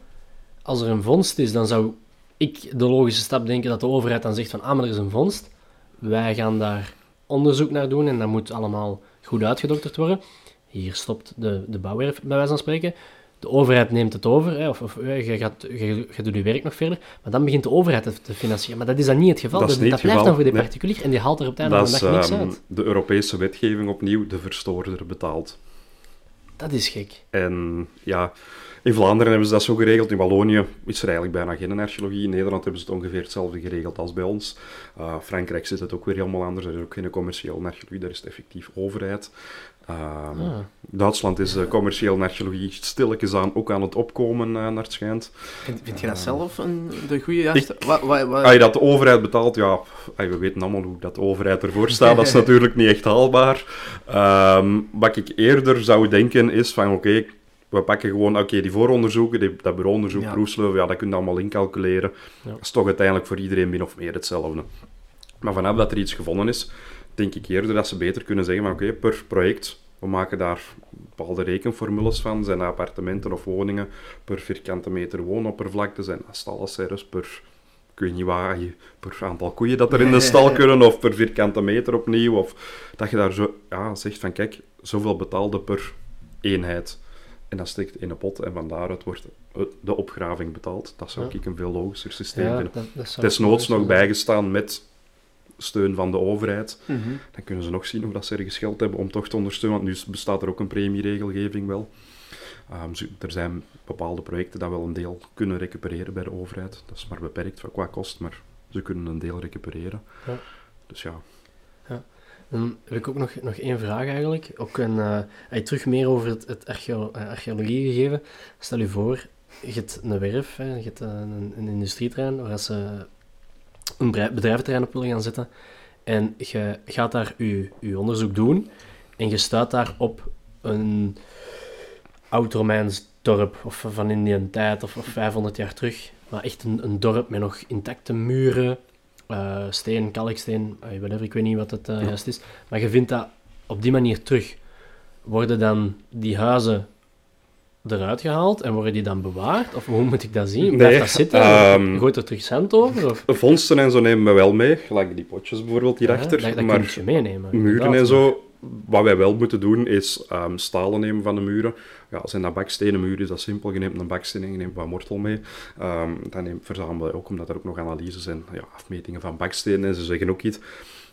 Als er een vondst is, dan zou ik de logische stap denken dat de overheid dan zegt van ah, maar er is een vondst. Wij gaan daar onderzoek naar doen en dat moet allemaal goed uitgedokterd worden. Hier stopt de, de bouwwerf, bij wijze van spreken. De overheid neemt het over, hè, of, of eh, je, gaat, je, je doet je werk nog verder, maar dan begint de overheid het te financieren. Maar dat is dan niet het geval. Dat blijft dan voor de nee. particulier en die haalt er op het einde van de dag niks ehm, uit. de Europese wetgeving opnieuw, de verstoorder betaalt. Dat is gek. En ja, in Vlaanderen hebben ze dat zo geregeld. In Wallonië is er eigenlijk bijna geen archeologie. In Nederland hebben ze het ongeveer hetzelfde geregeld als bij ons. Uh, Frankrijk zit het ook weer helemaal anders. Er is ook geen commerciële archeologie, daar is het effectief overheid. Um, Ah. Duitsland is uh, commerciële archeologie stilletjes aan ook aan het opkomen, uh, naar het schijnt. Vind, vind je dat zelf een, de goede juiste... Wat, wat, wat- Als je dat de overheid betaalt, ja, we weten allemaal hoe dat de overheid ervoor staat. Dat is natuurlijk niet echt haalbaar. Um, wat ik eerder zou denken is van, oké, we pakken gewoon, oké, die vooronderzoeken, die, dat bureauonderzoek, Ja. proefsleuven, ja, dat kun je allemaal incalculeren. Ja. Dat is toch uiteindelijk voor iedereen min of meer hetzelfde. Maar vanaf dat er iets gevonden is, denk ik eerder dat ze beter kunnen zeggen van, oké, per project, we maken daar bepaalde rekenformules van. Zijn dat appartementen of woningen per vierkante meter woonoppervlakte? Zijn dat stallenserres per, ik weet niet waar, per aantal koeien dat er in de stal kunnen? Of per vierkante meter opnieuw? Of dat je daar zo ja, zegt van, kijk, zoveel betaalde per eenheid. En dat steekt in een pot en van daaruit wordt de opgraving betaald. Dat zou Ja. ik een veel logischer systeem Ja, vinden. dat, dat Desnoods nog zijn. bijgestaan met steun van de overheid. Mhm. Dan kunnen ze nog zien of dat ze ergens geld hebben om toch te ondersteunen. Want nu bestaat er ook een premieregelgeving wel. Ehm, er zijn bepaalde projecten dat wel een deel kunnen recupereren bij de overheid. Dat is maar beperkt qua kost, maar ze kunnen een deel recupereren. Ja. Dus ja. Dan heb ik ook nog, nog één vraag eigenlijk. Ook een, eh, hey, terug meer over het, het eh, archeologie gegeven. Stel je voor, je hebt een werf, hè, je hebt een, een industrieterrein waar ze een bedrijventerrein op willen gaan zetten. En je gaat daar je, je onderzoek doen en je stuit daar op een oud-Romeins dorp of van in die tijd of, of 500 jaar terug. Maar echt een, een dorp met nog intacte muren, eh, steen, kalksteen, eh, whatever, ik weet niet wat het eh, Ja. juist is. Maar je vindt dat op die manier terug. Worden dan die huizen eruit gehaald en worden die dan bewaard? Of hoe moet ik dat zien? Blijft Nee, dat zitten? ehm, Gooit er terug cent over? Of? Vondsten en zo nemen we wel mee, gelijk die potjes bijvoorbeeld Ja, hierachter. dat, dat maar kun je meenemen. muren en zo, wat wij wel moeten doen, is ehm, stalen nemen van de muren. Ja, zijn dat bakstenen muren, is dat simpel. Je neemt een baksteen en je neemt wat mortel mee. Ehm dan neem, verzamelen we ook, omdat er ook nog analyses en ja, afmetingen van bakstenen en ze zeggen ook iets.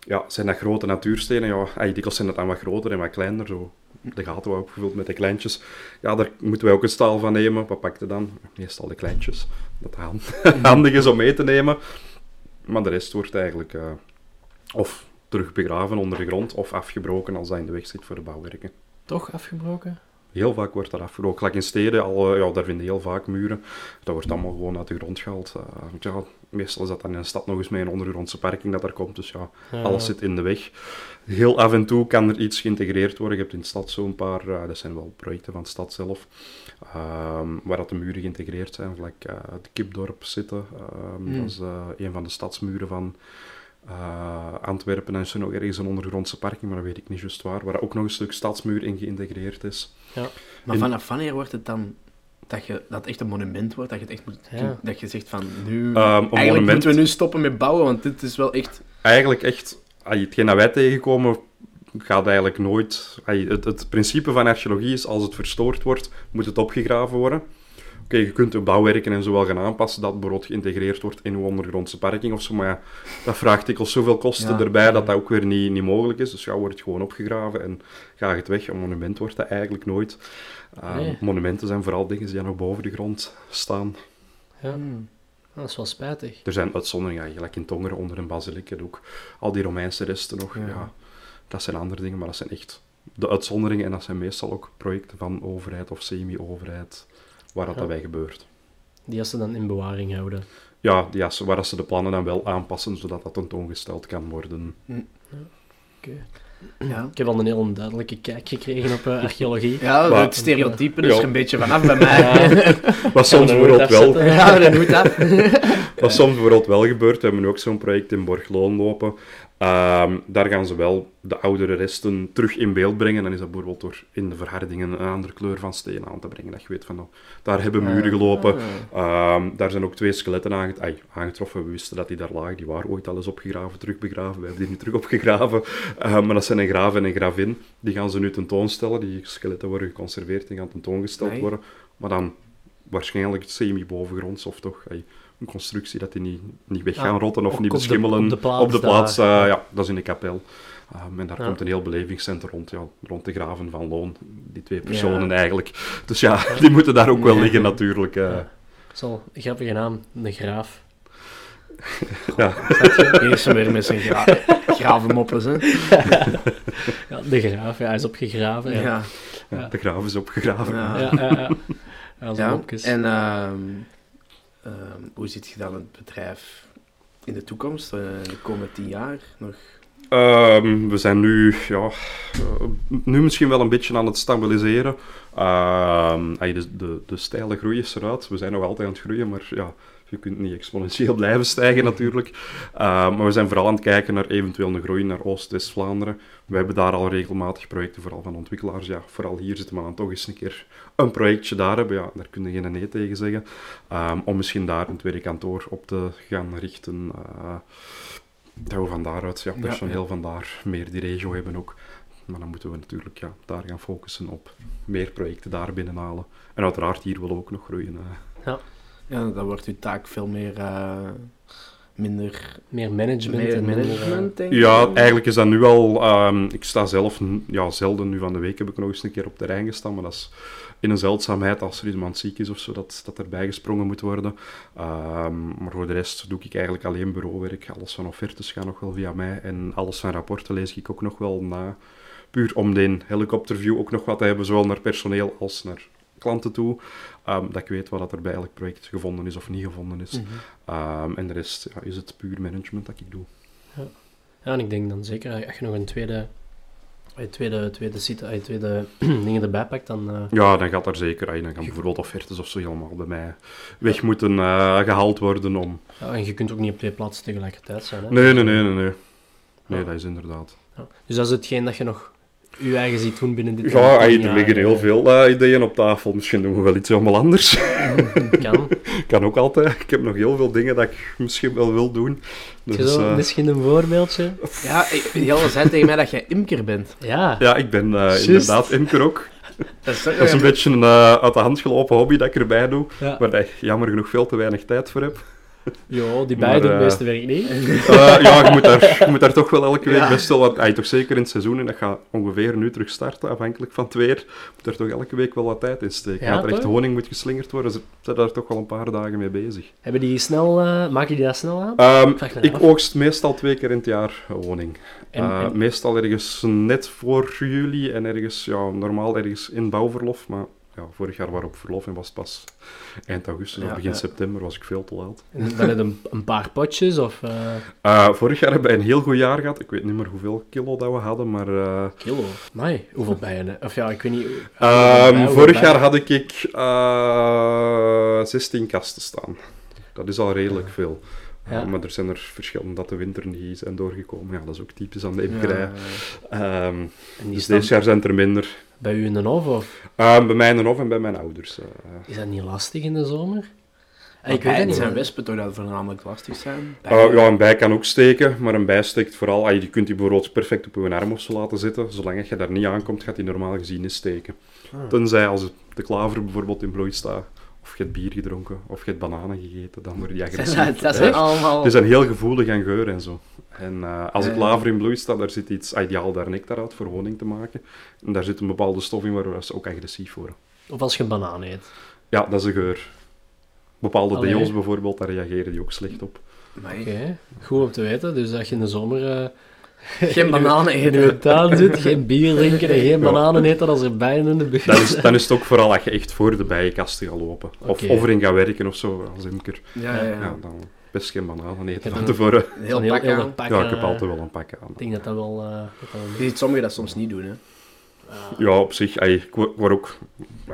Ja, zijn dat grote natuurstenen? Ja, dikwijls zijn dat dan wat groter en wat kleiner. Zo. De gaten waren opgevuld met de kleintjes. Ja, daar moeten wij ook een staal van nemen. Wat pakte dan? Meestal de kleintjes. Dat hand- handig is om mee te nemen. Maar de rest wordt eigenlijk eh, of terug begraven onder de grond of afgebroken als dat in de weg zit voor de bouwwerken. Toch afgebroken? Heel vaak wordt dat afgebroken. Gelijk in steden, al, eh, ja, daar vinden heel vaak muren. Dat wordt allemaal gewoon uit de grond gehaald. Eh, ja, meestal is dat dan in een stad nog eens met een ondergrondse parking dat daar komt. Dus ja, Ja. alles zit in de weg. Heel af en toe kan er iets geïntegreerd worden. Je hebt in de stad zo'n paar, eh, dat zijn wel projecten van de stad zelf, ehm, waar dat de muren geïntegreerd zijn. Gelijk eh, het Kipdorp zitten. Ehm, Hmm. Dat is een van de stadsmuren van Antwerpen en is er nog ergens een ondergrondse parking, maar dat weet ik niet juist waar, waar ook nog een stuk stadsmuur in geïntegreerd is. Maar In- vanaf wanneer wordt het dan dat, je, dat het echt een monument wordt? Dat je, het echt moet, Ja. dat je zegt van nu... Ehm, een eigenlijk monument- moeten we nu stoppen met bouwen, want dit is wel echt... Eigenlijk echt, hetgeen dat wij tegenkomen, gaat eigenlijk nooit... het, het principe van archeologie is, als het verstoord wordt, moet het opgegraven worden. Oké, je kunt de bouwwerken en zo wel gaan aanpassen, dat bijvoorbeeld geïntegreerd wordt in uw ondergrondse parking of zo, maar ja, dat vraagt dikwijls zoveel kosten Ja. erbij dat dat ook weer niet, niet mogelijk is. Dus ja, wordt het gewoon opgegraven en ga het weg. Een monument wordt dat eigenlijk nooit. Ehm, Nee. Monumenten zijn vooral dingen die nog boven de grond staan. Ja, Hmm. dat is wel spijtig. Er zijn uitzonderingen, ja, gelijk in Tongeren onder een basiliek en ook al die Romeinse resten nog. Ja. Ja. dat zijn andere dingen, maar dat zijn echt de uitzonderingen en dat zijn meestal ook projecten van overheid of semi-overheid waar dat Ja. daarbij gebeurt. Die als ze dan in bewaring houden. Ja, ja, zo- waar dat ze de plannen dan wel aanpassen zodat dat tentoongesteld kan worden. Oké. Ja. Ik heb al een heel duidelijke kijk gekregen op eh, archeologie. Ja, Maar- het stereotype is Ja. er een beetje vanaf bij mij. Wat soms, bijvoorbeeld wel, ja, dat moet af. wat soms bijvoorbeeld wel gebeurt, we hebben nu ook zo'n project in Borgloon lopen. Ehm, daar gaan ze wel de oudere resten terug in beeld brengen. Dan is dat bijvoorbeeld door in de verhardingen een andere kleur van steen aan te brengen. Dat je weet van, oh, daar hebben muren gelopen. Ehm, daar zijn ook twee skeletten aanget- ai, aangetroffen. We wisten dat die daar lagen. Die waren ooit al eens opgegraven, terug begraven. We hebben die nu terug opgegraven. Ehm, maar dat zijn een graaf en een gravin. Die gaan ze nu tentoonstellen. Die skeletten worden geconserveerd en gaan tentoongesteld Nee. worden. Maar dan waarschijnlijk semi-bovengronds of toch ai, een constructie dat die niet, niet weg gaan Ah, rotten of niet op de- beschimmelen. op de plaats daar. plaats, eh, ja, dat is in de kapel. Ehm, en daar Ja. komt een heel belevingscentrum rond, ja, rond de graven van Loon. Die twee personen eigenlijk. Dus ja, die moeten daar ook wel Ja. liggen natuurlijk. eh. Ja. Dat is al een grappige naam, de graaf. Eerst weer met zijn gra gravenmoppes, hè. Ja, de graaf, ja, hij is opgegraven. Ja, Ja. Ja, Ja. De graaf is opgegraven. Ja. ja, ja. ja. Ja, Ja, en ehm, ehm, hoe ziet je dan het bedrijf in de toekomst, eh, de komende tien jaar nog? Ehm, we zijn nu, ja, eh, nu misschien wel een beetje aan het stabiliseren. Ehm, de, de, de groei is eruit. We zijn nog altijd aan het groeien, maar ja, je kunt niet exponentieel blijven stijgen natuurlijk. Ehm, maar we zijn vooral aan het kijken naar eventueel een groei naar Oost-West-Vlaanderen. We hebben daar al regelmatig projecten, vooral van ontwikkelaars. Ja, vooral hier zitten we dan toch eens een keer een projectje daar hebben. Ja, daar kun je geen nee tegen zeggen. Ehm, om misschien daar een tweede kantoor op te gaan richten. eh, dat we van daaruit ja, personeel ja. van daar meer die regio hebben ook. Maar dan moeten we natuurlijk ja, daar gaan focussen op meer projecten daar binnenhalen. En uiteraard hier willen we ook nog groeien. eh. Ja, dan wordt uw taak veel meer, eh, minder, Meer management. meer en minder, eh, management, denk ik. Ja, eigenlijk is dat nu al... ehm, ik sta zelf ja, zelden. Nu van de week heb ik nog eens een keer op terrein gestaan, maar dat is in een zeldzaamheid als er iemand ziek is of zo, dat, dat erbij gesprongen moet worden. Ehm, maar voor de rest doe ik eigenlijk alleen bureauwerk. Alles van offertes gaat nog wel via mij en alles van rapporten lees ik ook nog wel na. Puur om de helikopterview ook nog wat te hebben, zowel naar personeel als naar klanten toe. Ehm, dat ik weet wat er bij elk project gevonden is of niet gevonden is. Mhm. Ehm, en de rest ja, is het puur management dat ik doe. Ja, en ik denk dan zeker als je nog een tweede, een tweede, tweede, site, een tweede dingen erbij pakt, dan... eh, Ja, dan gaat daar zeker, dan gaan bijvoorbeeld offertes of zo helemaal bij mij weg moeten eh, gehaald worden om... ja, en je kunt ook niet op twee plaatsen tegelijkertijd zijn. Hè? Nee, nee, nee, nee, nee. Nee, Ja. dat is inderdaad. Ja. Dus dat is hetgeen dat je nog je eigen ziet doen binnen dit Ja, er liggen heel veel eh, ideeën op tafel. Misschien doen we wel iets helemaal anders. Kan. kan ook altijd. Ik heb nog heel veel dingen dat ik misschien wel wil doen. Dus, zo eh, misschien een voorbeeldje? Ja, ik- Jelle zei tegen mij dat jij imker bent. Ja. ja, ik ben eh, inderdaad imker ook. Dat is, toch- Dat is een beetje een uit de hand gelopen hobby dat ik erbij doe. ja. Waar ik jammer genoeg veel te weinig tijd voor heb. Jo, die Maar, beide doen het eh, meeste werk niet. Eh, ja, je moet, daar, je moet daar toch wel elke week Ja. best wel wat... ay, toch zeker in het seizoen, en dat gaat ongeveer nu terug starten, afhankelijk van het weer. Moet er toch elke week wel wat tijd in steken. Ja, Ja, er echt toch? honing moet geslingerd worden, ze zijn daar toch wel een paar dagen mee bezig. Hebben die snel, eh maken die dat snel aan? Ehm, ik af. oogst meestal twee keer in het jaar honing. En, Eh, en- Meestal ergens net voor juli en ergens, ja, normaal ergens in bouwverlof. Maar ja, vorig jaar waren we op verlof en was het pas eind augustus Ja, of begin ja. september, was ik veel te laat. en dan een, een paar potjes of... eh, Eh, vorig jaar hebben wij een heel goed jaar gehad. Ik weet niet meer hoeveel kilo dat we hadden, maar... eh, kilo. Nee, hoeveel bijen? Of ja, ik weet niet... Ehm, bijen- vorig jaar had ik eh 16 kasten staan. Dat is al redelijk veel. Ja. maar er zijn er verschillen dat de winter niet zijn doorgekomen. Ja, dat is ook typisch aan de imkerij. Ja, Ehm, dus deze jaar zijn er minder. Bij u in de hof, of Ehm, bij mij in de hof en bij mijn ouders. eh. is dat niet lastig in de zomer? Ik weet niet. zijn wespen toch dat voornamelijk lastig zijn? Eh, ja, een bij kan ook steken, maar een bij steekt vooral... je kunt die bijvoorbeeld perfect op je arm of zo laten zitten. Zolang je daar niet aankomt, gaat die normaal gezien niet steken. Ah. Tenzij als de klaver bijvoorbeeld in bloei staat, of je hebt bier gedronken, of je hebt bananen gegeten, dan word je dat agressief. zijn, dat zijn Echt? allemaal... Die zijn heel gevoelig aan geur en zo. En eh, als het Ja. klaver in bloei staat, daar zit iets ideaal daar nectar uit voor honing te maken. En daar zit een bepaalde stof in waar ze ook agressief worden. Of als je een banaan eet. Ja, dat is een geur. Bepaalde Allee. deels bijvoorbeeld, daar reageren die ook slecht op. Oké, goed om te weten. Dus dat je in de zomer eh, Geen bananen in je eten. tuin zit, geen bier drinken en geen Ja. bananen eten als er bijen in de buurt Dan is, zijn. dan is het ook vooral dat je echt voor de bijenkasten gaat lopen. Of, of erin gaat werken of zo, als imker. Ja, ja, Ja, ja. dan best geen bananen eten van tevoren. Een heel pak heel aan. pak, Ja, ik heb eh, altijd wel een pak aan. Ik denk dat dat wel... eh, dat dat wel- Je ziet sommigen dat soms niet doen, hè. Ja, op zich, ey, ik word ook...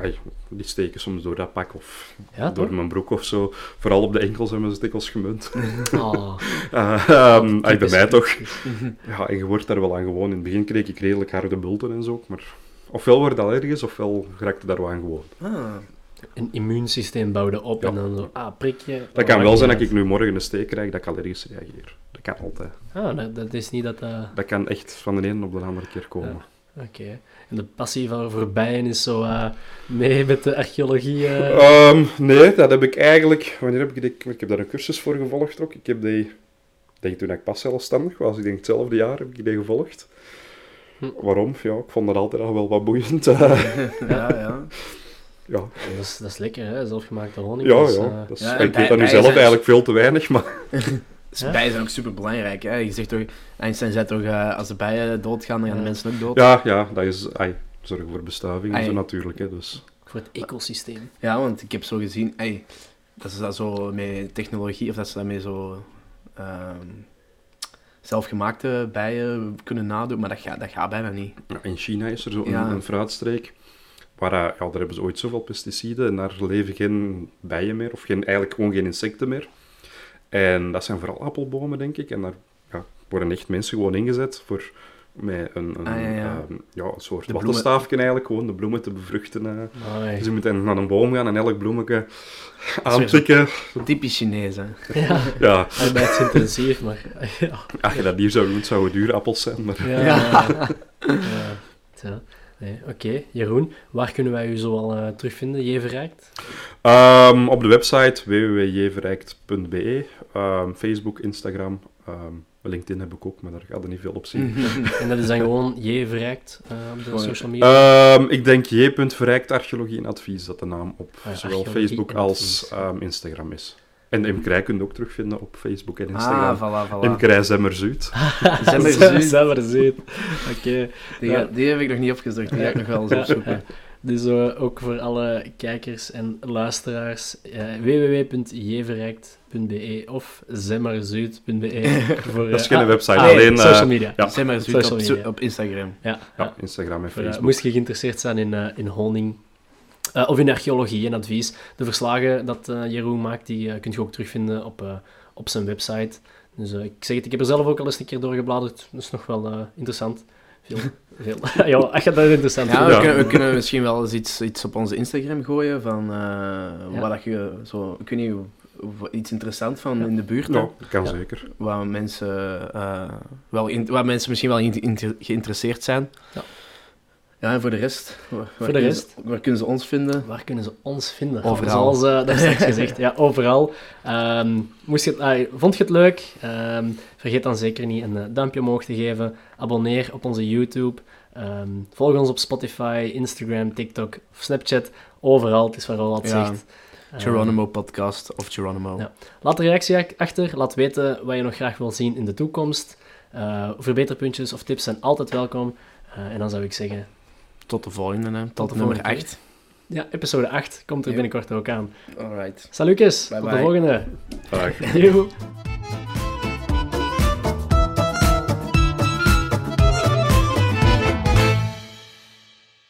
ey, die steken soms door dat pak of Ja, door toch? mijn broek of zo. Vooral op de enkels hebben ze dikwijls gemunt. Ah, Eh, ehm, ey, bij mij toch. Ja, en je wordt daar wel aan gewoon. In het begin kreeg ik redelijk harde bulten en zo, maar... Ofwel wordt het allergisch, ofwel raakte daar wel aan gewoon. Ah. Een immuunsysteem bouwde op Ja. en dan zo, ah, prikje. Dat kan wel zijn dat ik nu morgen een steek krijg, dat ik allergisch reageer. Dat kan altijd. Ah, dat, dat is niet dat... eh, Dat kan echt van de ene op de andere keer komen. Oké. En de passie van voor bijen is zo eh, mee met de archeologie... eh, Ehm, nee, dat heb ik eigenlijk... Wanneer heb ik die... Ik heb daar een cursus voor gevolgd ook. Ik heb die... Ik denk toen ik pas zelfstandig was, ik denk hetzelfde jaar, heb ik die gevolgd. Hm. Waarom? Ja, ik vond dat altijd al wel wat boeiend. Ja, ja. ja, dat, is, dat is lekker, hè? Zelfgemaakte honing. ja, dus, ja. eh, Dat is, Ja, ik weet dat nu zelf zijn- eigenlijk veel te weinig, maar... Dus bijen zijn ook super belangrijk. Hè? Je zegt toch, Einstein zei toch, eh, als de bijen doodgaan, dan gaan de mensen ook dood. Ja, ja, dat is... Ai, zorgen voor bestuiving en Ai. zo natuurlijk, hè, dus... voor het ecosysteem. Ja, want ik heb zo gezien, ey, dat ze dat zo met technologie, of dat ze daarmee zo ehm, zelfgemaakte bijen kunnen nadoen, maar dat gaat, dat gaat bijna niet. Ja, in China is er zo een, Ja. een fruitstreek waar ja, daar hebben ze ooit zoveel pesticiden en daar leven geen bijen meer, of geen, eigenlijk gewoon geen insecten meer. En dat zijn vooral appelbomen, denk ik. En daar ja, worden echt mensen gewoon ingezet voor met een, een, Ah, ja, ja. ehm, ja, een soort De wattenstaafje eigenlijk, gewoon de bloemen te bevruchten. eh. Amai. Dus je moet dan naar een boom gaan en elk bloemetje aantikken. Typisch Chinees, hè. Ja, Ja, arbeidsintensief, maar... ja. als je dat hier zou doen, het zouden dure appels zijn. Maar... Ja. Ja. Nee, Oké, Jeroen, waar kunnen wij u zoal eh terugvinden? Je verrijkt? Ehm, op de website www.jeverrijkt.be, ehm, Facebook, Instagram, ehm, LinkedIn heb ik ook, maar daar gaat er niet veel op zien. En dat is dan gewoon je verrijkt eh, op de social media? Ehm, ik denk j.verrijkt archeologie en advies dat de naam op Ah ja, zowel Facebook als ehm, Instagram is. En de imkerij kun je ook terugvinden op Facebook en Ah, Instagram. voilà, voilà. Imkerij Zemmerzuid. Zemmer Zem- Zuid. Zemmerzuid. Oké. Die, Ja. die heb ik nog niet opgezocht, die ga ik nog wel eens opzoeken. Dus eh, ook voor alle kijkers en luisteraars, eh, www.jeverrijkt.be of zemmerzuid.be voor Dat is eh, geen website, ah, alleen, eh, social media. ja. Social op, op Instagram. Ja. Instagram en Voor, Facebook. moest je geïnteresseerd zijn in, eh, in honing eh, of in archeologie en advies, de verslagen dat eh, Jeroen maakt, die eh, kun je ook terugvinden op, eh, op zijn website. Dus eh, ik zeg het, ik heb er zelf ook al eens een keer doorgebladerd. Dat is nog wel eh, interessant. Veel, veel. ja, je dat interessant Ja, we, Ja. Kunnen, we kunnen misschien wel eens iets, iets op onze Instagram gooien van eh Ja. wat dat je zo, ik weet niet, iets interessant van Ja. in de buurt. Ja, kan Ja. zeker. Waar mensen, eh, wel in, waar mensen misschien wel in, in- geïnteresseerd zijn. Ja. Ja, en voor de rest? Waar, Voor de kunnen rest? Ze, waar kunnen ze ons vinden? Waar kunnen ze ons vinden? Overal. Zoals eh daar straks gezegd, ja, overal. Ehm, moest je het, vond je het leuk? Ehm, vergeet dan zeker niet een eh, duimpje omhoog te geven. Abonneer op onze YouTube. Ehm, volg ons op Spotify, Instagram, TikTok of Snapchat. Overal, het is waar Roland Ja. zegt. Geronimo Podcast of Geronimo. Ja. Laat een reactie ach- achter. Laat weten wat je nog graag wilt zien in de toekomst. Eh, verbeterpuntjes of tips zijn altijd welkom. Eh, en dan zou ik zeggen, Tot de volgende, hè. tot, de nummer volgende 8. ja, episode 8 komt er binnenkort ook aan. Alright. Salutjes, Bye tot de bye. volgende. Dag.